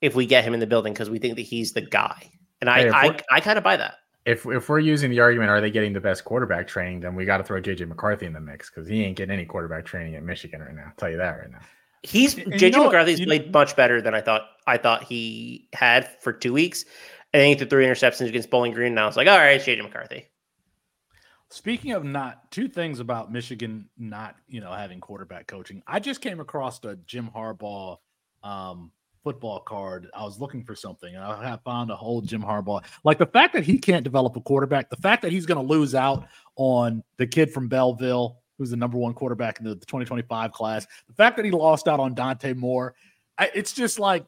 if we get him in the building because we think that he's the guy." And I, Hey, if I, I kind of buy that. If if we're using the argument, are they getting the best quarterback training? Then we got to throw JJ McCarthy in the mix because he ain't getting any quarterback training at Michigan right now. I'll tell you that right now. He's And you JJ know? McCarthy's You- played much better than I thought. I thought he had for two weeks. And then he threw three interceptions against Bowling Green. And I was like, all right, it's JJ McCarthy. Speaking of not two things about Michigan not you know having quarterback coaching, I just came across a Jim Harbaugh um, football card. I was looking for something, and I found a whole Jim Harbaugh. Like the fact that he can't develop a quarterback, the fact that he's going to lose out on the kid from Belleville, who's the number one quarterback in the, the 2025 class, the fact that he lost out on Dante Moore, I, it's just like,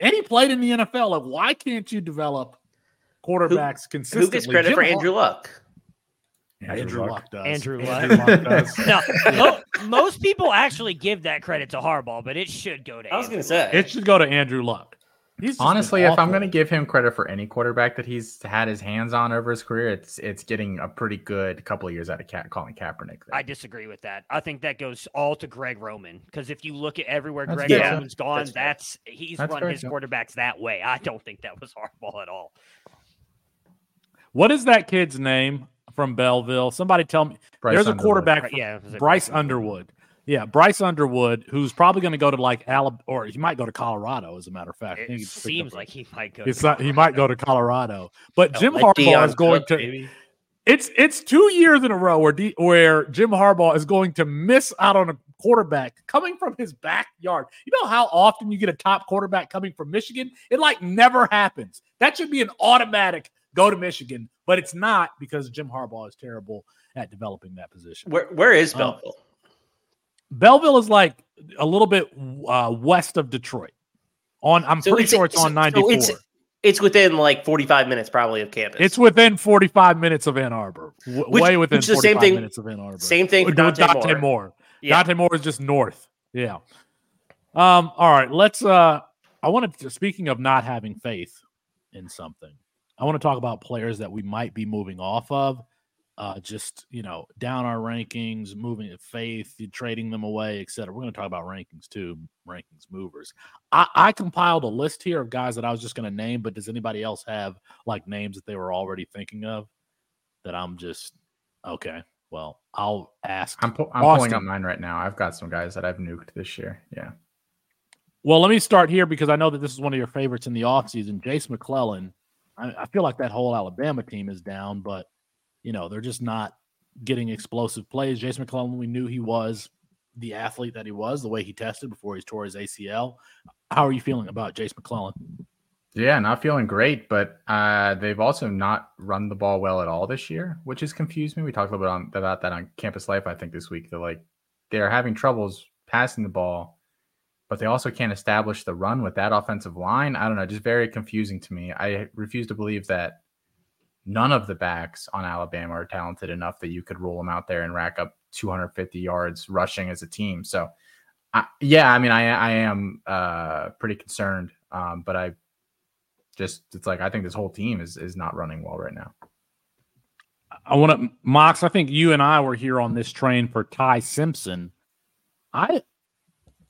and he played in the NFL. Like, why can't you develop quarterbacks consistently? Who gets credit Jim for Andrew Luck? Andrew, Luck. does. Andrew Luck. Andrew Luck does. No, mo- most people actually give that credit to Harbaugh, but it should go to. I was going to say. It should go to Andrew Luck. He's Honestly, if I'm going to give him credit for any quarterback that he's had his hands on over his career, it's it's getting a pretty good couple of years out of Ka- Colin Kaepernick. there. I disagree with that. I think that goes all to Greg Roman because if you look at everywhere That's Greg fair, too. Roman's gone, That's that's, he's That's run fair, his too. quarterbacks that way. I don't think that was Harbaugh at all. What is that kid's name from Belleville? Somebody tell me. Bryce There's a quarterback, Right, yeah, it was a- Bryce Underwood. Yeah, Bryce Underwood, who's probably going to go to like Alabama, or he might go to Colorado. As a matter of fact, It seems like he might go. it's not, he might go to Colorado. But Don't Jim let Harbaugh Deion is going cook, to. baby. It's it's two years in a row where D, where Jim Harbaugh is going to miss out on a quarterback coming from his backyard. You know how often you get a top quarterback coming from Michigan? It like never happens. That should be an automatic go to Michigan, but it's not because Jim Harbaugh is terrible at developing that position. Where where is Um, Belleville? Belleville is like a little bit uh, west of Detroit. On I'm So pretty it's- sure it's so- on so it's- It's within like 45 minutes probably of campus. It's within 45 minutes of Ann Arbor. W- Which- way within which the 45 same thing- minutes of Ann Arbor. same thing With Dante, Dante Moore. Moore. Yeah. Dante Moore is just north. Yeah. Um, all right, let's uh I wanted to speaking of not having faith in something. I want to talk about players that we might be moving off of. Uh just, you know, down our rankings, moving at faith, trading them away, etc. We're going to talk about rankings too, rankings movers. I, I compiled a list here of guys that I was just going to name, but does anybody else have like names that they were already thinking of that I'm just okay? Well, I'll ask. I'm, pu- I'm pulling up mine right now. I've got some guys that I've nuked this year. Yeah. Well, let me start here because I know that this is one of your favorites in the offseason. Jase McClellan. I, I feel like that whole Alabama team is down, but you know, they're just not getting explosive plays. Jase McClellan, we knew he was the athlete that he was, the way he tested before he tore his ACL. How are you feeling about Jase McClellan? Yeah, not feeling great, but uh, they've also not run the ball well at all this year, which has confused me. We talked a little bit on, about that on Campus Life, I think, this week. They're like they're having troubles passing the ball, but they also can't establish the run with that offensive line. I don't know, just very confusing to me. I refuse to believe that none of the backs on Alabama are talented enough that you could roll them out there and rack up 250 yards rushing as a team. So, I, yeah, I mean, I I am uh, pretty concerned, um, but I just it's like I think this whole team is is not running well right now. I want to, Mox. I think you and I were here on this train for Ty Simpson. I,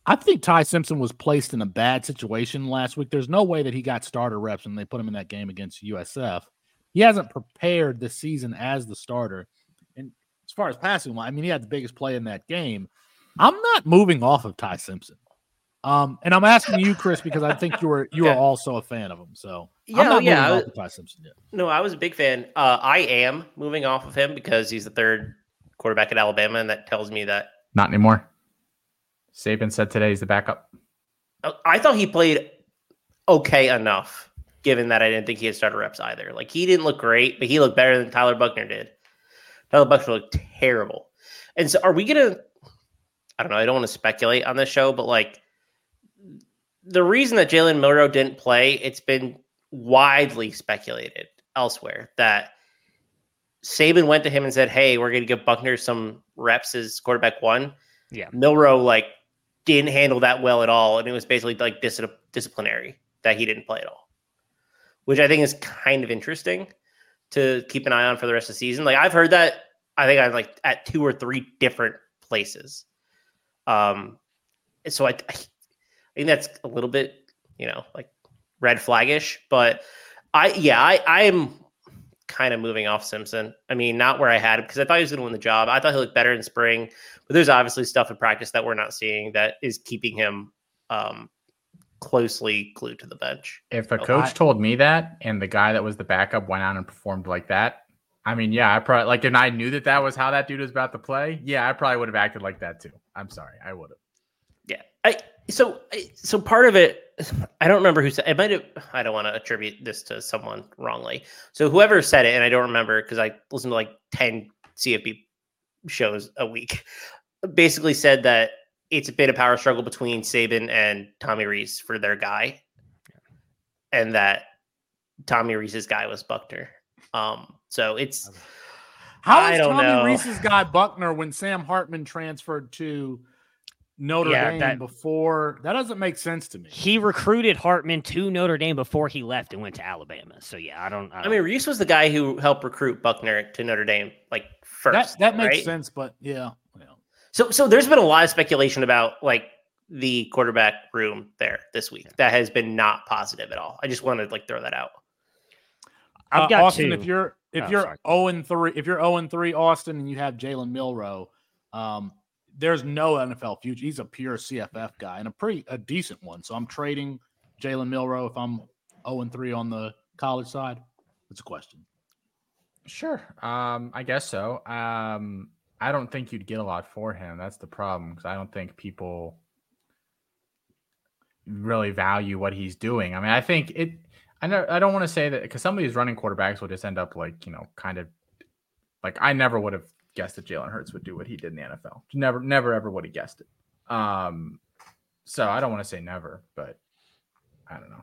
I think Ty Simpson was placed in a bad situation last week. There's no way that he got starter reps when they put him in that game against USF. He hasn't prepared this season as the starter. And as far as passing, well, I mean, he had the biggest play in that game. I'm not moving off of Ty Simpson. Um, and I'm asking you, Chris, because I think you were you Yeah. are also a fan of him. So Yeah, I'm not yeah, moving I off was- of Ty Simpson yet. No, I was a big fan. Uh, I am moving off of him because he's the third quarterback at Alabama, and that tells me that Not anymore. Saban said today he's the backup. uh, I thought he played okay enough, given that I didn't think he had starter reps either. Like he didn't look great, but he looked better than Tyler Buchner did. Tyler Buchner looked terrible. And so, are we gonna? I don't know. I don't want to speculate on this show, but like the reason that Jalen Milrow didn't play, it's been widely speculated elsewhere that Saban went to him and said, "Hey, we're going to give Buchner some reps as quarterback one." Yeah. Milrow like didn't handle that well at all, and it was basically like dis- disciplinary that he didn't play at all, which I think is kind of interesting to keep an eye on for the rest of the season. Like I've heard that I think I'm like at two or three different places. Um, so I, I think that's a little bit, you know, like red flaggish, but I, yeah, I, I am kind of moving off Simpson. I mean, not where I had him because I thought he was going to win the job. I thought he looked better in spring, but there's obviously stuff in practice that we're not seeing that is keeping him um, closely glued to the bench. If a coach told me that and the guy that was the backup went out and performed like that, I mean, yeah, I probably like, and I knew that that was how that dude was about to play. Yeah, I probably would have acted like that too. I'm sorry, I would have. Yeah. I so so part of it I don't remember who said it might have I don't want to attribute this to someone wrongly. So whoever said it and I don't remember because I listened to like 10 cfp shows a week basically said that it's been a power struggle between Saban and Tommy Rees for their guy and that Tommy Rees's guy was Buchner. Um so it's How I don't Tommy know. Rees's guy Buckner when Sam Hartman transferred to Notre Yeah, Dame that- before? That doesn't make sense to me. He recruited Hartman to Notre Dame before he left and went to Alabama. So yeah, I don't. I, I don't- mean Rees was the guy who helped recruit Buchner to Notre Dame like first. that that makes right? sense, but yeah, yeah. So, so there's been a lot of speculation about like the quarterback room there this week that has been not positive at all. I just wanted to like throw that out. I've Uh, got Austin. two. If you're if Oh, you're sorry. zero and three, if you're zero and three, Austin, and you have Jalen Milrow, um, there's no NFL future. He's a pure CFF guy and a pretty a decent one. So I'm trading Jalen Milrow if I'm 0 and 3 on the college side. That's a question. Sure. Um, I guess so. Um, I don't think you'd get a lot for him. That's the problem because I don't think people really value what he's doing. I mean, I think it. I know I don't want to say that because some of these running quarterbacks will just end up like you know, kind of like I never would have guessed that Jalen Hurts would do what he did in the NFL. Never, never, ever would have guessed it. Um, so I don't want to say never, but I don't know.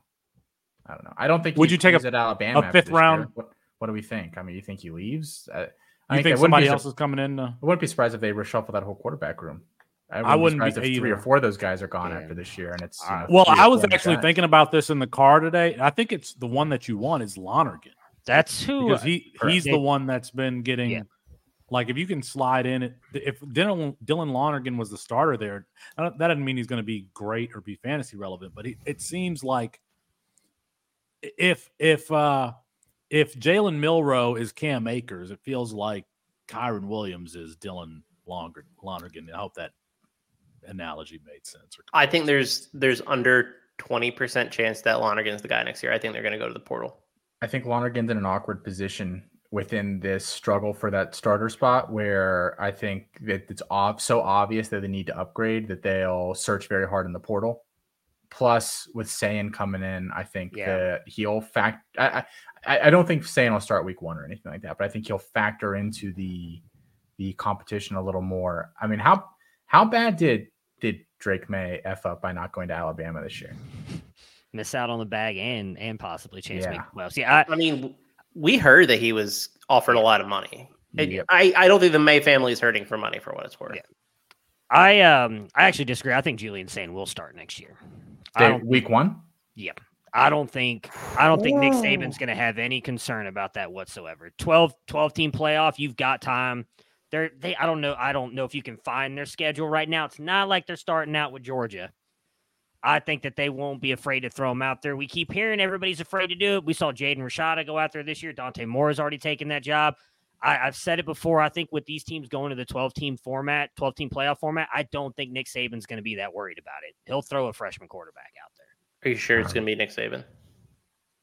I don't know. I don't think. Would he you take a- at Alabama a fifth round- What, what do we think? I mean, you think he leaves? Uh, You I think I wouldn't somebody be else is coming in? Uh, I wouldn't be surprised if they reshuffle that whole quarterback room. I wouldn't, I wouldn't be be surprised if three or four of those guys are gone Yeah. after this year, and it's you Uh, know, well, I was actually guys. thinking about this in the car today. I think it's the one that you want is Lonergan That's who. because he correct. he's the one that's been getting Yeah. Like if you can slide in. If Dylan Dylan Lonergan was the starter there, that doesn't mean he's going to be great or be fantasy relevant, but he, it seems like if if uh if Jalen Milrow is Cam Akers, it feels like Kyren Williams is Dylan Longer Lonergan. I hope that analogy made sense. Or I think there's there's under twenty percent chance that Lonergan's the guy next year. I think they're going to go to the portal. I think Lonergan's in an awkward position within this struggle for that starter spot where I think that it's ob- so obvious that they need to upgrade that they'll search very hard in the portal. Plus, with Sayin coming in, I think Yeah. that he'll fact. I, I I don't think Sayin will start week one or anything like that, but I think he'll factor into the the competition a little more. I mean, how how bad did did Drake Maye f up by not going to Alabama this year? miss out on the bag and and possibly chance to make Yeah. the playoffs. Yeah, I, I mean, we heard that he was offered a lot of money. It- Yep. I, I don't think the Maye family is hurting for money for what it's worth. Yeah. I um I actually disagree. I think Julian Sayin will start next year. I don't week one. Yep. I don't think I don't think Nick Saban's going to have any concern about that whatsoever. 12 12 team playoff, you've got time. They're they I don't know I don't know if you can find their schedule right now. It's not like they're starting out with Georgia. I think that they won't be afraid to throw him out there. We keep hearing everybody's afraid to do it. We saw Jaden Rashada go out there this year. Dante Moore has already taken that job. I, I've said it before. I think with these teams going to the 12 team format, 12 team playoff format, I don't think Nick Saban's going to be that worried about it. He'll throw a freshman quarterback out there. Are you sure it's going to be Nick Saban?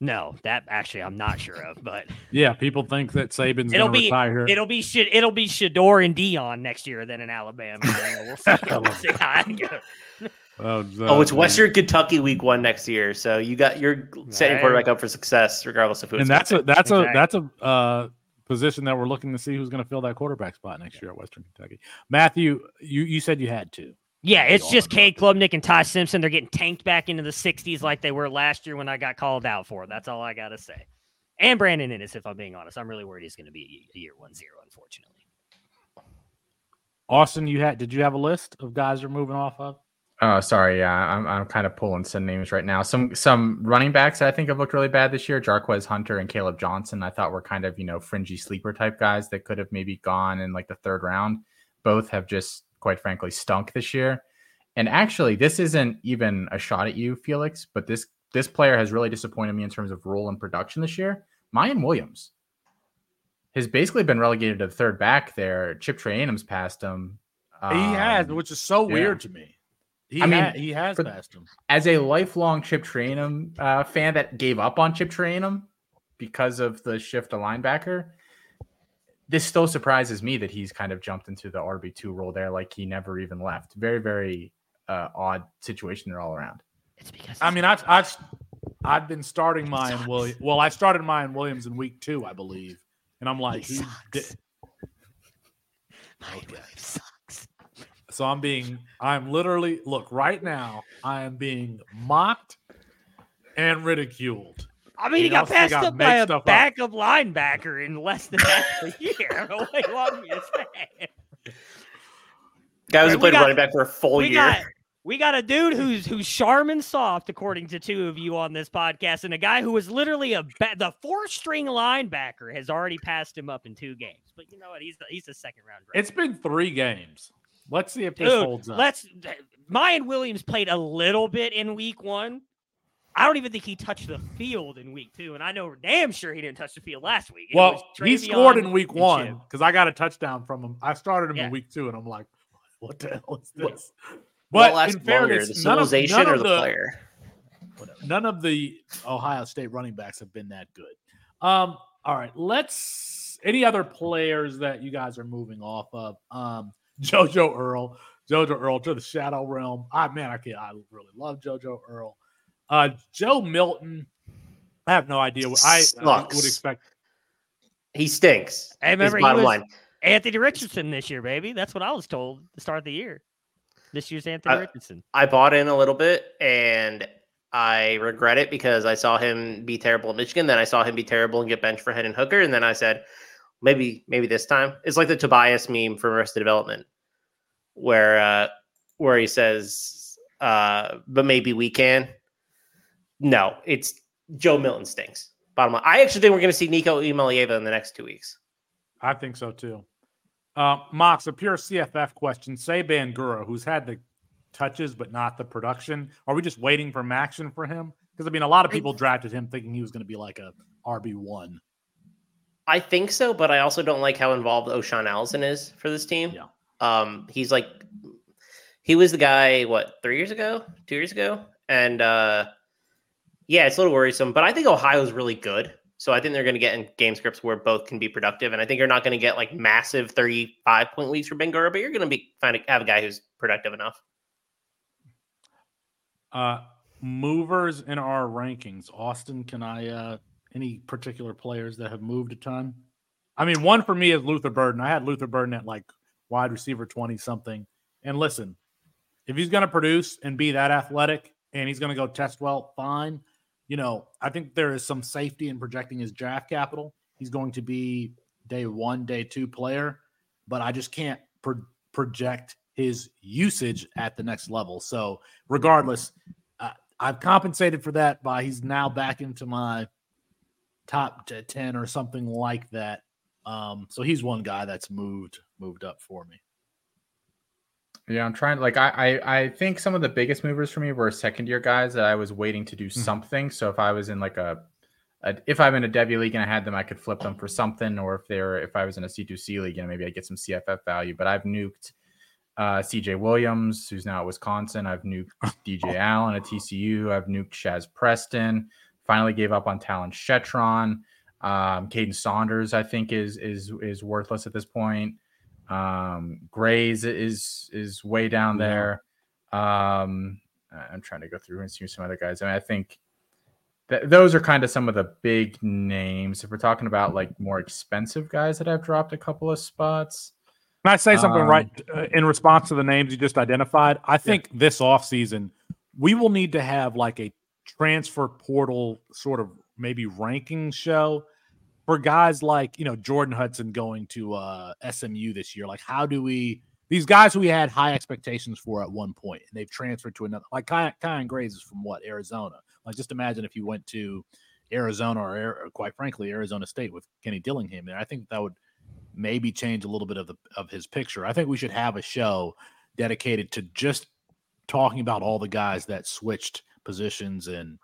No, that actually I'm not sure of, but Yeah, people think that Saban's It'll going to be- retire. it'll be. It'll be Shedeur and Deion next year than in Alabama. We'll see, we'll see how it goes. Oh, Oh, it's Western Kentucky week one next year. So you got you're setting Right. quarterback up for success regardless of who. and it's that's a gonna that's a Exactly. that's a uh, position that we're looking to see who's going to fill that quarterback spot next year at Western Kentucky. Matthew, you you said you had to. Yeah, it's Go just on, Cade Klubnik and Ty Simpson. They're getting tanked back into the 60s like they were last year when I got called out for. it. That's all I got to say. And Brandon Ennis, if I'm being honest. I'm really worried he's going to be a year one zero, unfortunately. Austin, you had did you have a list of guys you're moving off of? Oh, sorry. Yeah, I'm, I'm kind of pulling some names right now. Some some running backs that I think have looked really bad this year. Jarquez Hunter and Caleb Johnson. I thought were kind of you know fringy sleeper type guys that could have maybe gone in like the third round. Both have just quite frankly stunk this year. And actually, this isn't even a shot at you, Felix, but this this player has really disappointed me in terms of role and production this year. Miyan Williams has basically been relegated to the third back there. Chip Trayanum's passed him. he has, Um, which is so yeah. weird to me. He I mean, ha- he has for- passed him. as a lifelong Chip Trayanum uh, fan that gave up on Chip Trayanum because of the shift to linebacker, this still surprises me that he's kind of jumped into the RB two role there, like he never even left. Very, very uh, odd situation there all around. It's because I mean, I've I've, I've been starting Miyan Williams. Well, I started Miyan Williams in week two, I believe, and I'm like, He he sucks. di- Miyan Williams sucks. So I'm being, I'm literally look right now. I am being mocked and ridiculed. I mean, he, He got passed got up by a stuff up. backup linebacker in less than half a year. I don't what you want me to say. Guy who's We played got- running back for a full we year. got we got a dude who's who's Charmin soft, according to two of you on this podcast, and a guy who was literally a ba- the four string linebacker has already passed him up in two games. But you know what? He's the, he's a second round draft. It's been three games. Let's see if this Dude, holds up. let's. Miyan Williams played a little bit in week one. I don't even think he touched the field in week two, and I know damn sure he didn't touch the field last week. It well, he scored in week one because I got a touchdown from him. I started him Yeah. in week two, and I'm like, What the hell is What- this? What But lasts in longer, fairness, the none of- civilization none or of the, player? none of the Ohio State running backs have been that good. Um, all right, let's any other players that you guys are moving off of? Um, Jojo Earl, Jojo Earl to the Shadow Realm. I man, I can I really love Jojo Earl. Uh, Joe Milton. I have no idea what I, I would expect. He stinks. Hey, is remember he bottom was line. Anthony Richardson this year, baby. That's what I was told to start of the year. This year's Anthony I- Richardson. I bought in a little bit and I regret it because I saw him be terrible at Michigan. Then I saw him be terrible and get benched for Hendon Hooker. And then I said, maybe, maybe this time. It's like the Tobias meme from Arrested Development, where uh where he says, uh, but maybe we can. No, it's Joe Milton stinks. Bottom line. I actually think we're gonna see Nico Iamaleava in the next two weeks. I think so too. Uh, Mox, a pure CFF question. Say Bangura, who's had the touches but not the production. Are we just waiting for action for him? Because I mean, a lot of people drafted him thinking he was going to be like a RB one. I think so, but I also don't like how involved O'Shaan Allison is for this team. Yeah. Um, he's like, he was the guy, what, three years ago, two years ago? And uh, yeah, it's a little worrisome, but I think Ohio's really good. So I think they're going to get in game scripts where both can be productive. And I think you're not going to get like massive 35 point weeks for Ben Bangura, but you're going to be find a, have a guy who's productive enough. Uh, movers in our rankings. Austin, can I? Uh, any particular players that have moved a ton? I mean, one for me is Luther Burden. I had Luther Burden at like wide receiver twenty something. And listen, if he's going to produce and be that athletic, and he's going to go test well, fine. You know, I think there is some safety in projecting his draft capital. He's going to be day one, day two player, but I just can't pro- project his usage at the next level. So, regardless, uh, I've compensated for that by he's now back into my top to 10 or something like that. Um, so he's one guy that's moved moved up for me. Yeah, I'm trying. Like, I, I, I think some of the biggest movers for me were second year guys that I was waiting to do Mm-hmm. something. So if I was in like a, a, if I'm in a Devy league and I had them, I could flip them for something. Or if they're, if I was in a C2C league and maybe I get some CFF value. But I've nuked uh, CJ Williams, who's now at Wisconsin. I've nuked DJ Allen at TCU. I've nuked Shazz Preston. Finally gave up on Talyn Shettron. Um, Caden Saunders, I think, is is is worthless at this point. Um, Grays is is way down Yeah. there. Um, I'm trying to go through and see some other guys. I mean, I think th- those are kind of some of the big names. If we're talking about like more expensive guys that I've dropped a couple of spots, Can I say something Um, right uh, in response to the names you just identified? I think this offseason, we will need to have like a transfer portal sort of maybe ranking show for guys like, you know, Jordan Hudson going to uh, SMU this year. Like, how do we, these guys who we had high expectations for at one point and they've transferred to another, like Kyan, Kyan Grays is from what, Arizona? Like, just imagine if you went to Arizona or, or quite frankly, Arizona State with Kenny Dillingham there. I think that would maybe change a little bit of the of his picture. I think we should have a show dedicated to just talking about all the guys that switched positions and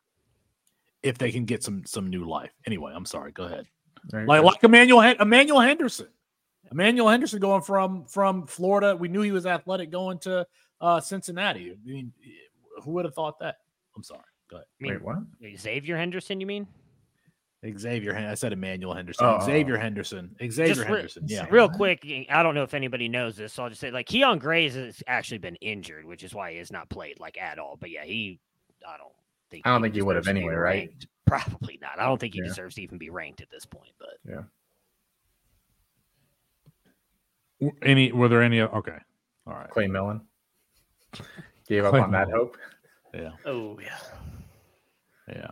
if they can get some some new life. Anyway, I'm sorry. Go ahead. right? Like like Emmanuel Emmanuel Henderson. Emmanuel Henderson going from from Florida. We knew he was athletic going to uh Cincinnati. I mean, who would have thought that? I'm sorry. Go ahead. I mean, Wait, what? Xavier Henderson, you mean? Xavier. Hen- I said Emmanuel Henderson. Oh, Xavier Henderson. Xavier re- Henderson. Yeah. Real quick, I don't know if anybody knows this, so I'll just say like Keon Grays has actually been injured, which is why he has not played like at all. But yeah, he I don't think I don't think he would have deserves anyway, right? ranked. Probably not. I don't think he Yeah. deserves to even be ranked at this point. But yeah. Any were there any okay. All right. Clay Millen gave up Clay on that hope. Yeah. Oh, yeah. Yeah.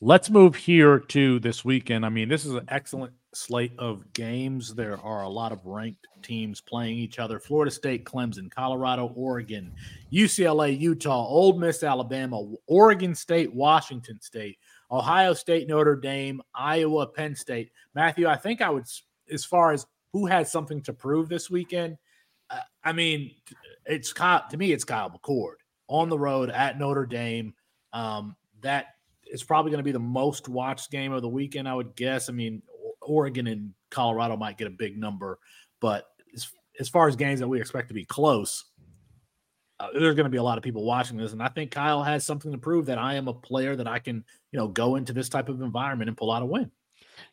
Let's move here to this weekend. I mean, this is an excellent slate of games. There are a lot of ranked teams playing each other. Florida State, Clemson, Colorado, Oregon, UCLA, Utah, Ole Miss, Alabama, Oregon State, Washington State, Ohio State, Notre Dame, Iowa, Penn State. Matthew, I think I would, as far as who has something to prove this weekend, uh, I mean, it's Kyle, to me, it's Kyle McCord on the road at Notre Dame. Um, that is probably going to be the most watched game of the weekend, I would guess. I mean, Oregon and Colorado might get a big number, but as, as far as games that we expect to be close, uh, there's going to be a lot of people watching this, and I think Kyle has something to prove that I am a player that I can, you know, go into this type of environment and pull out a win.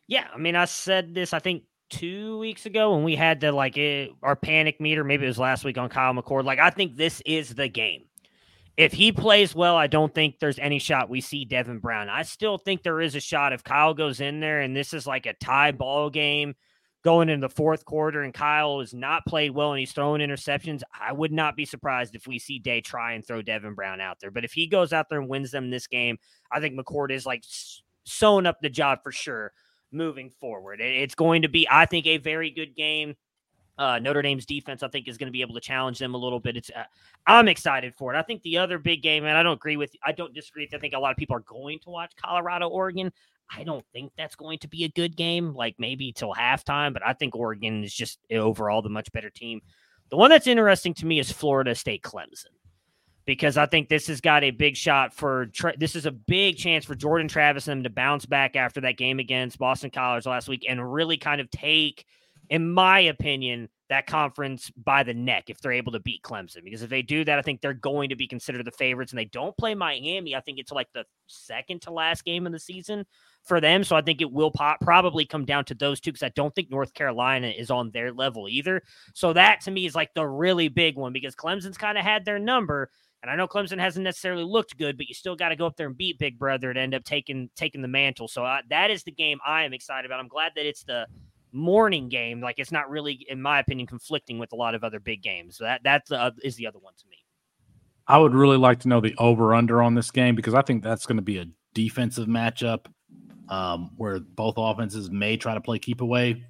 Yeah, I mean, I said this. I think two weeks ago when we had the like it, our panic meter. Maybe it was last week on Kyle McCord. Like, I think this is the game. If he plays well, I don't think there's any shot we see Devin Brown. I still think there is a shot if Kyle goes in there and this is like a tie ball game going in the fourth quarter and Kyle has not played well and he's throwing interceptions, I would not be surprised if we see Day try and throw Devin Brown out there. But if he goes out there and wins them this game, I think McCord is like sewing up the job for sure moving forward. It's going to be, I think, a very good game. Uh, Notre Dame's defense, I think, is going to be able to challenge them a little bit. It's, uh, I'm excited for it. I think the other big game, and I don't agree with, I don't disagree. I think a lot of people are going to watch Colorado, Oregon. I don't think that's going to be a good game, like maybe till halftime, but I think Oregon is just overall the much better team. The one that's interesting to me is Florida State Clemson because I think this has got a big shot for this is a big chance for Jordan Travis and them to bounce back after that game against Boston College last week and really kind of take, in my opinion, that conference by the neck if they're able to beat Clemson. Because if they do that, I think they're going to be considered the favorites and they don't play Miami. I think it's like the second to last game of the season for them. So I think it will pop, probably come down to those two because I don't think North Carolina is on their level either. So that to me is like the really big one because Clemson's kind of had their number. And I know Clemson hasn't necessarily looked good, but you still got to go up there and beat Big Brother to end up taking taking the mantle. So uh, that is the game I am excited about. I'm glad that it's the morning game. Like it's not really, in my opinion, conflicting with a lot of other big games. So that that's uh, is the other one to me. I would really like to know the over under on this game because I think that's going to be a defensive matchup um, where both offenses may try to play keep away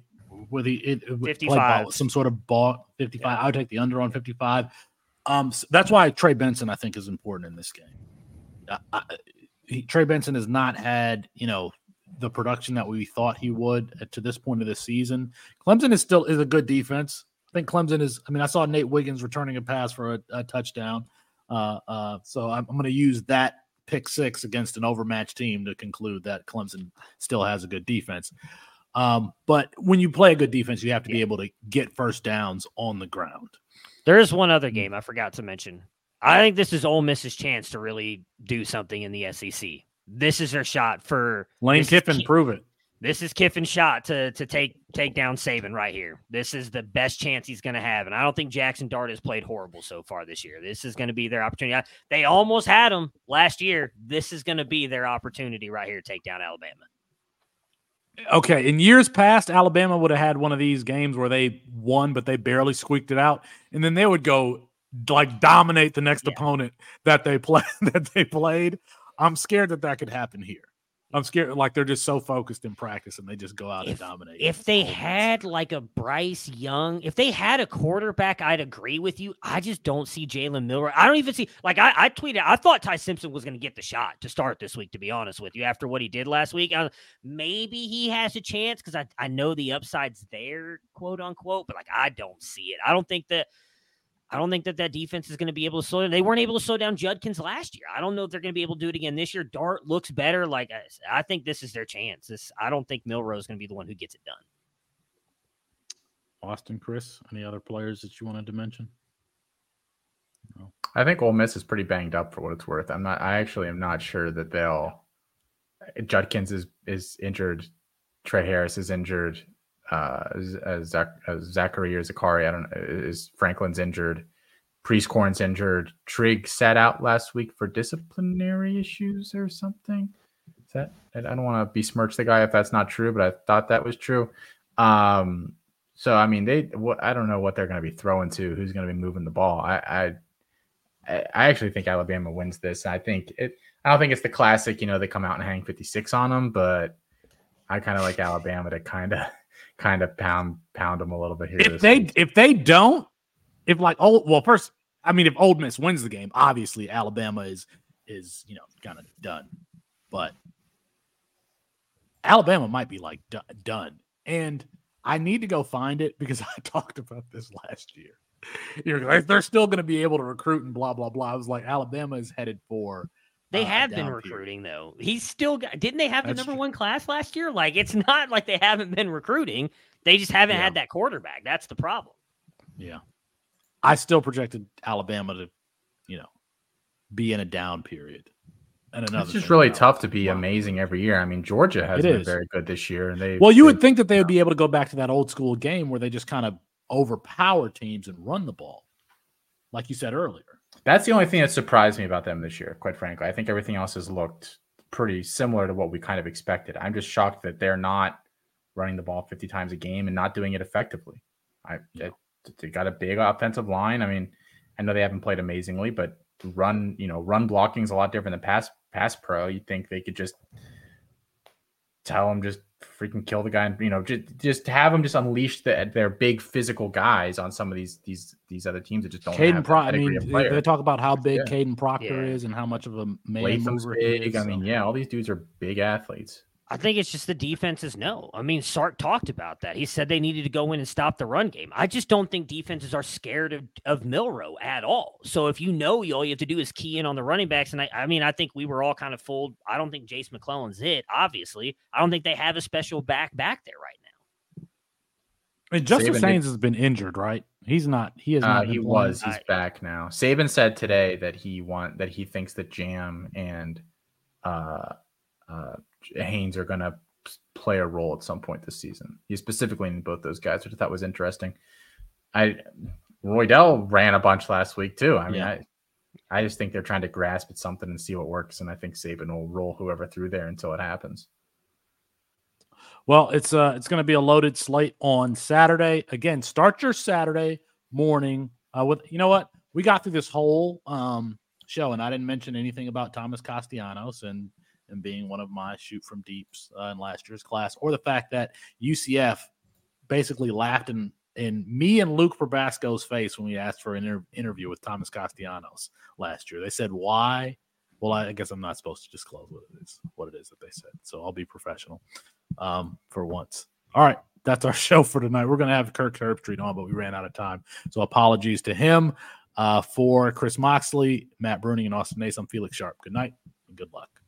with the it, 55. Ball, some sort of ball 55. Yeah. I would take the under on 55. Um, so that's why Trey Benson I think is important in this game. Uh, I, he, Trey Benson has not had you know the production that we thought he would to this point of the season. Clemson is still is a good defense. I think Clemson is. I mean, I saw Nate Wiggins returning a pass for a, a touchdown. Uh, uh, so I'm, I'm going to use that pick six against an overmatched team to conclude that Clemson still has a good defense. Um, but when you play a good defense, you have to be able to get first downs on the ground. There is one other game I forgot to mention. I think this is Ole Miss's chance to really do something in the SEC. This is her shot for Lane Kiffin. prove it. This is Kiffin's shot to to take take down Saban right here. This is the best chance he's going to have, and I don't think Jackson Dart has played horrible so far this year. This is going to be their opportunity. They almost had him last year. This is going to be their opportunity right here to take down Alabama. Okay, in years past, Alabama would have had one of these games where they won, but they barely squeaked it out, and then they would go like dominate the next yeah. opponent that they play that they played. I'm scared that that could happen here. I'm scared. Like they're just so focused in practice and they just go out if, and dominate. If they had like a Bryce Young, if they had a quarterback, I'd agree with you. I just don't see Jalen Milroe. I don't even see like I, I tweeted. I thought Ty Simpson was going to get the shot to start this week. To be honest with you, after what he did last week, I, maybe he has a chance because I I know the upside's there, quote unquote. But like I don't see it. I don't think that I don't think that that defense is going to be able to slow down. They weren't able to slow down Judkins last year. I don't know if they're going to be able to do it again this year. Dart looks better. Like I, I think this is their chance. This I don't think Milroe is going to be the one who gets it done. Austin, Chris, any other players that you wanted to mention? No. I think Ole Miss is pretty banged up for what it's worth. I'm not. I actually am not sure that they'll. Judkins is is injured. Tre Harris is injured uh, Zach, Zachary or Zachary. I don't know. Is Franklin's injured? Prieskorn's injured. Trigg sat out last week for disciplinary issues or something. Is that? I don't want to besmirch the guy if that's not true, but I thought that was true. Um, so I mean, they. What I don't know what they're going to be throwing to. Who's going to be moving the ball? I, I, I actually think Alabama wins this. I think it. I don't think it's the classic. You know, they come out and hang fifty six on them, but I kind of like Alabama to kind of kind of pound pound them a little bit here. If they week. if they don't, if like old well, first I mean if Ole Miss wins the game, obviously Alabama is is you know kind of done, but Alabama might be like d- done, and I need to go find it because I talked about this last year. You're like, they're still going to be able to recruit and blah blah blah. I was like, Alabama is headed for they uh, have been recruiting here. though. He's still got, didn't they have the number true. one class last year? Like it's not like they haven't been recruiting. They just haven't yeah. had that quarterback. That's the problem. Yeah. I still projected Alabama to, you know, be in a down period. And another It's just really about- tough to be Wow. amazing every year. I mean, Georgia has It been is. very good this year, and they Well, you would think that they would be able to go back to that old school game where they just kind of overpower teams and run the ball, like you said earlier. That's the only thing that surprised me about them this year, quite frankly. I think everything else has looked pretty similar to what we kind of expected. I'm just shocked that they're not running the ball 50 times a game and not doing it effectively. I Yeah. they, they got a big offensive line. I mean, I know they haven't played amazingly, but run, you know, run blocking is a lot different than pass pass pro. You'd think they could just tell them just freaking kill the guy and you know just just have them just unleash the, their big physical guys on some of these these these other teams that just don't Caden have Pro- that I mean, of they, player. they talk about how big Yeah. Kadyn Proctor Yeah. is and how much of a man Latham's mover he big. is. I mean, yeah, all these dudes are big athletes. I think it's just the defenses know. I mean, Sark talked about that. He said they needed to go in and stop the run game. I just don't think defenses are scared of, of Milroe at all. So if you know all you have to do is key in on the running backs, and I, I mean, I think we were all kind of fooled. I don't think Jase McClellan's it, obviously. I don't think they have a special back back there right now. And mean, Justice Saban Haynes has been injured, right? He's not. He has Uh, not. he was. He's I- back now. Saban said today that he want that he thinks that Jam and uh, uh, Haynes are going to play a role at some point this season. He specifically named both those guys, which I thought was interesting. I Roydell ran a bunch last week too. I mean, Yeah. I I just think they're trying to grasp at something and see what works, and I think Saban will roll whoever through there until it happens. Well, it's uh it's going to be a loaded slate on Saturday. Again, start your Saturday morning uh, with you know what we got through this whole um show, and I didn't mention anything about Thomas Castellanos and and being one of my shoot from deeps uh, in last year's class, or the fact that UCF basically laughed in in me and Luke Probasco's face when we asked for an inter- interview with Thomas Castellanos last year. They said why. Well, I guess I'm not supposed to disclose what it is, what it is that they said. So I'll be professional um, for once. All right, that's our show for tonight. We're going to have Kirk Herbstreit on, but we ran out of time. So apologies to him. Uh, for Chris Moxley, Matt Bruning, and Austin Nace, I'm Felix Sharp. Good night and good luck.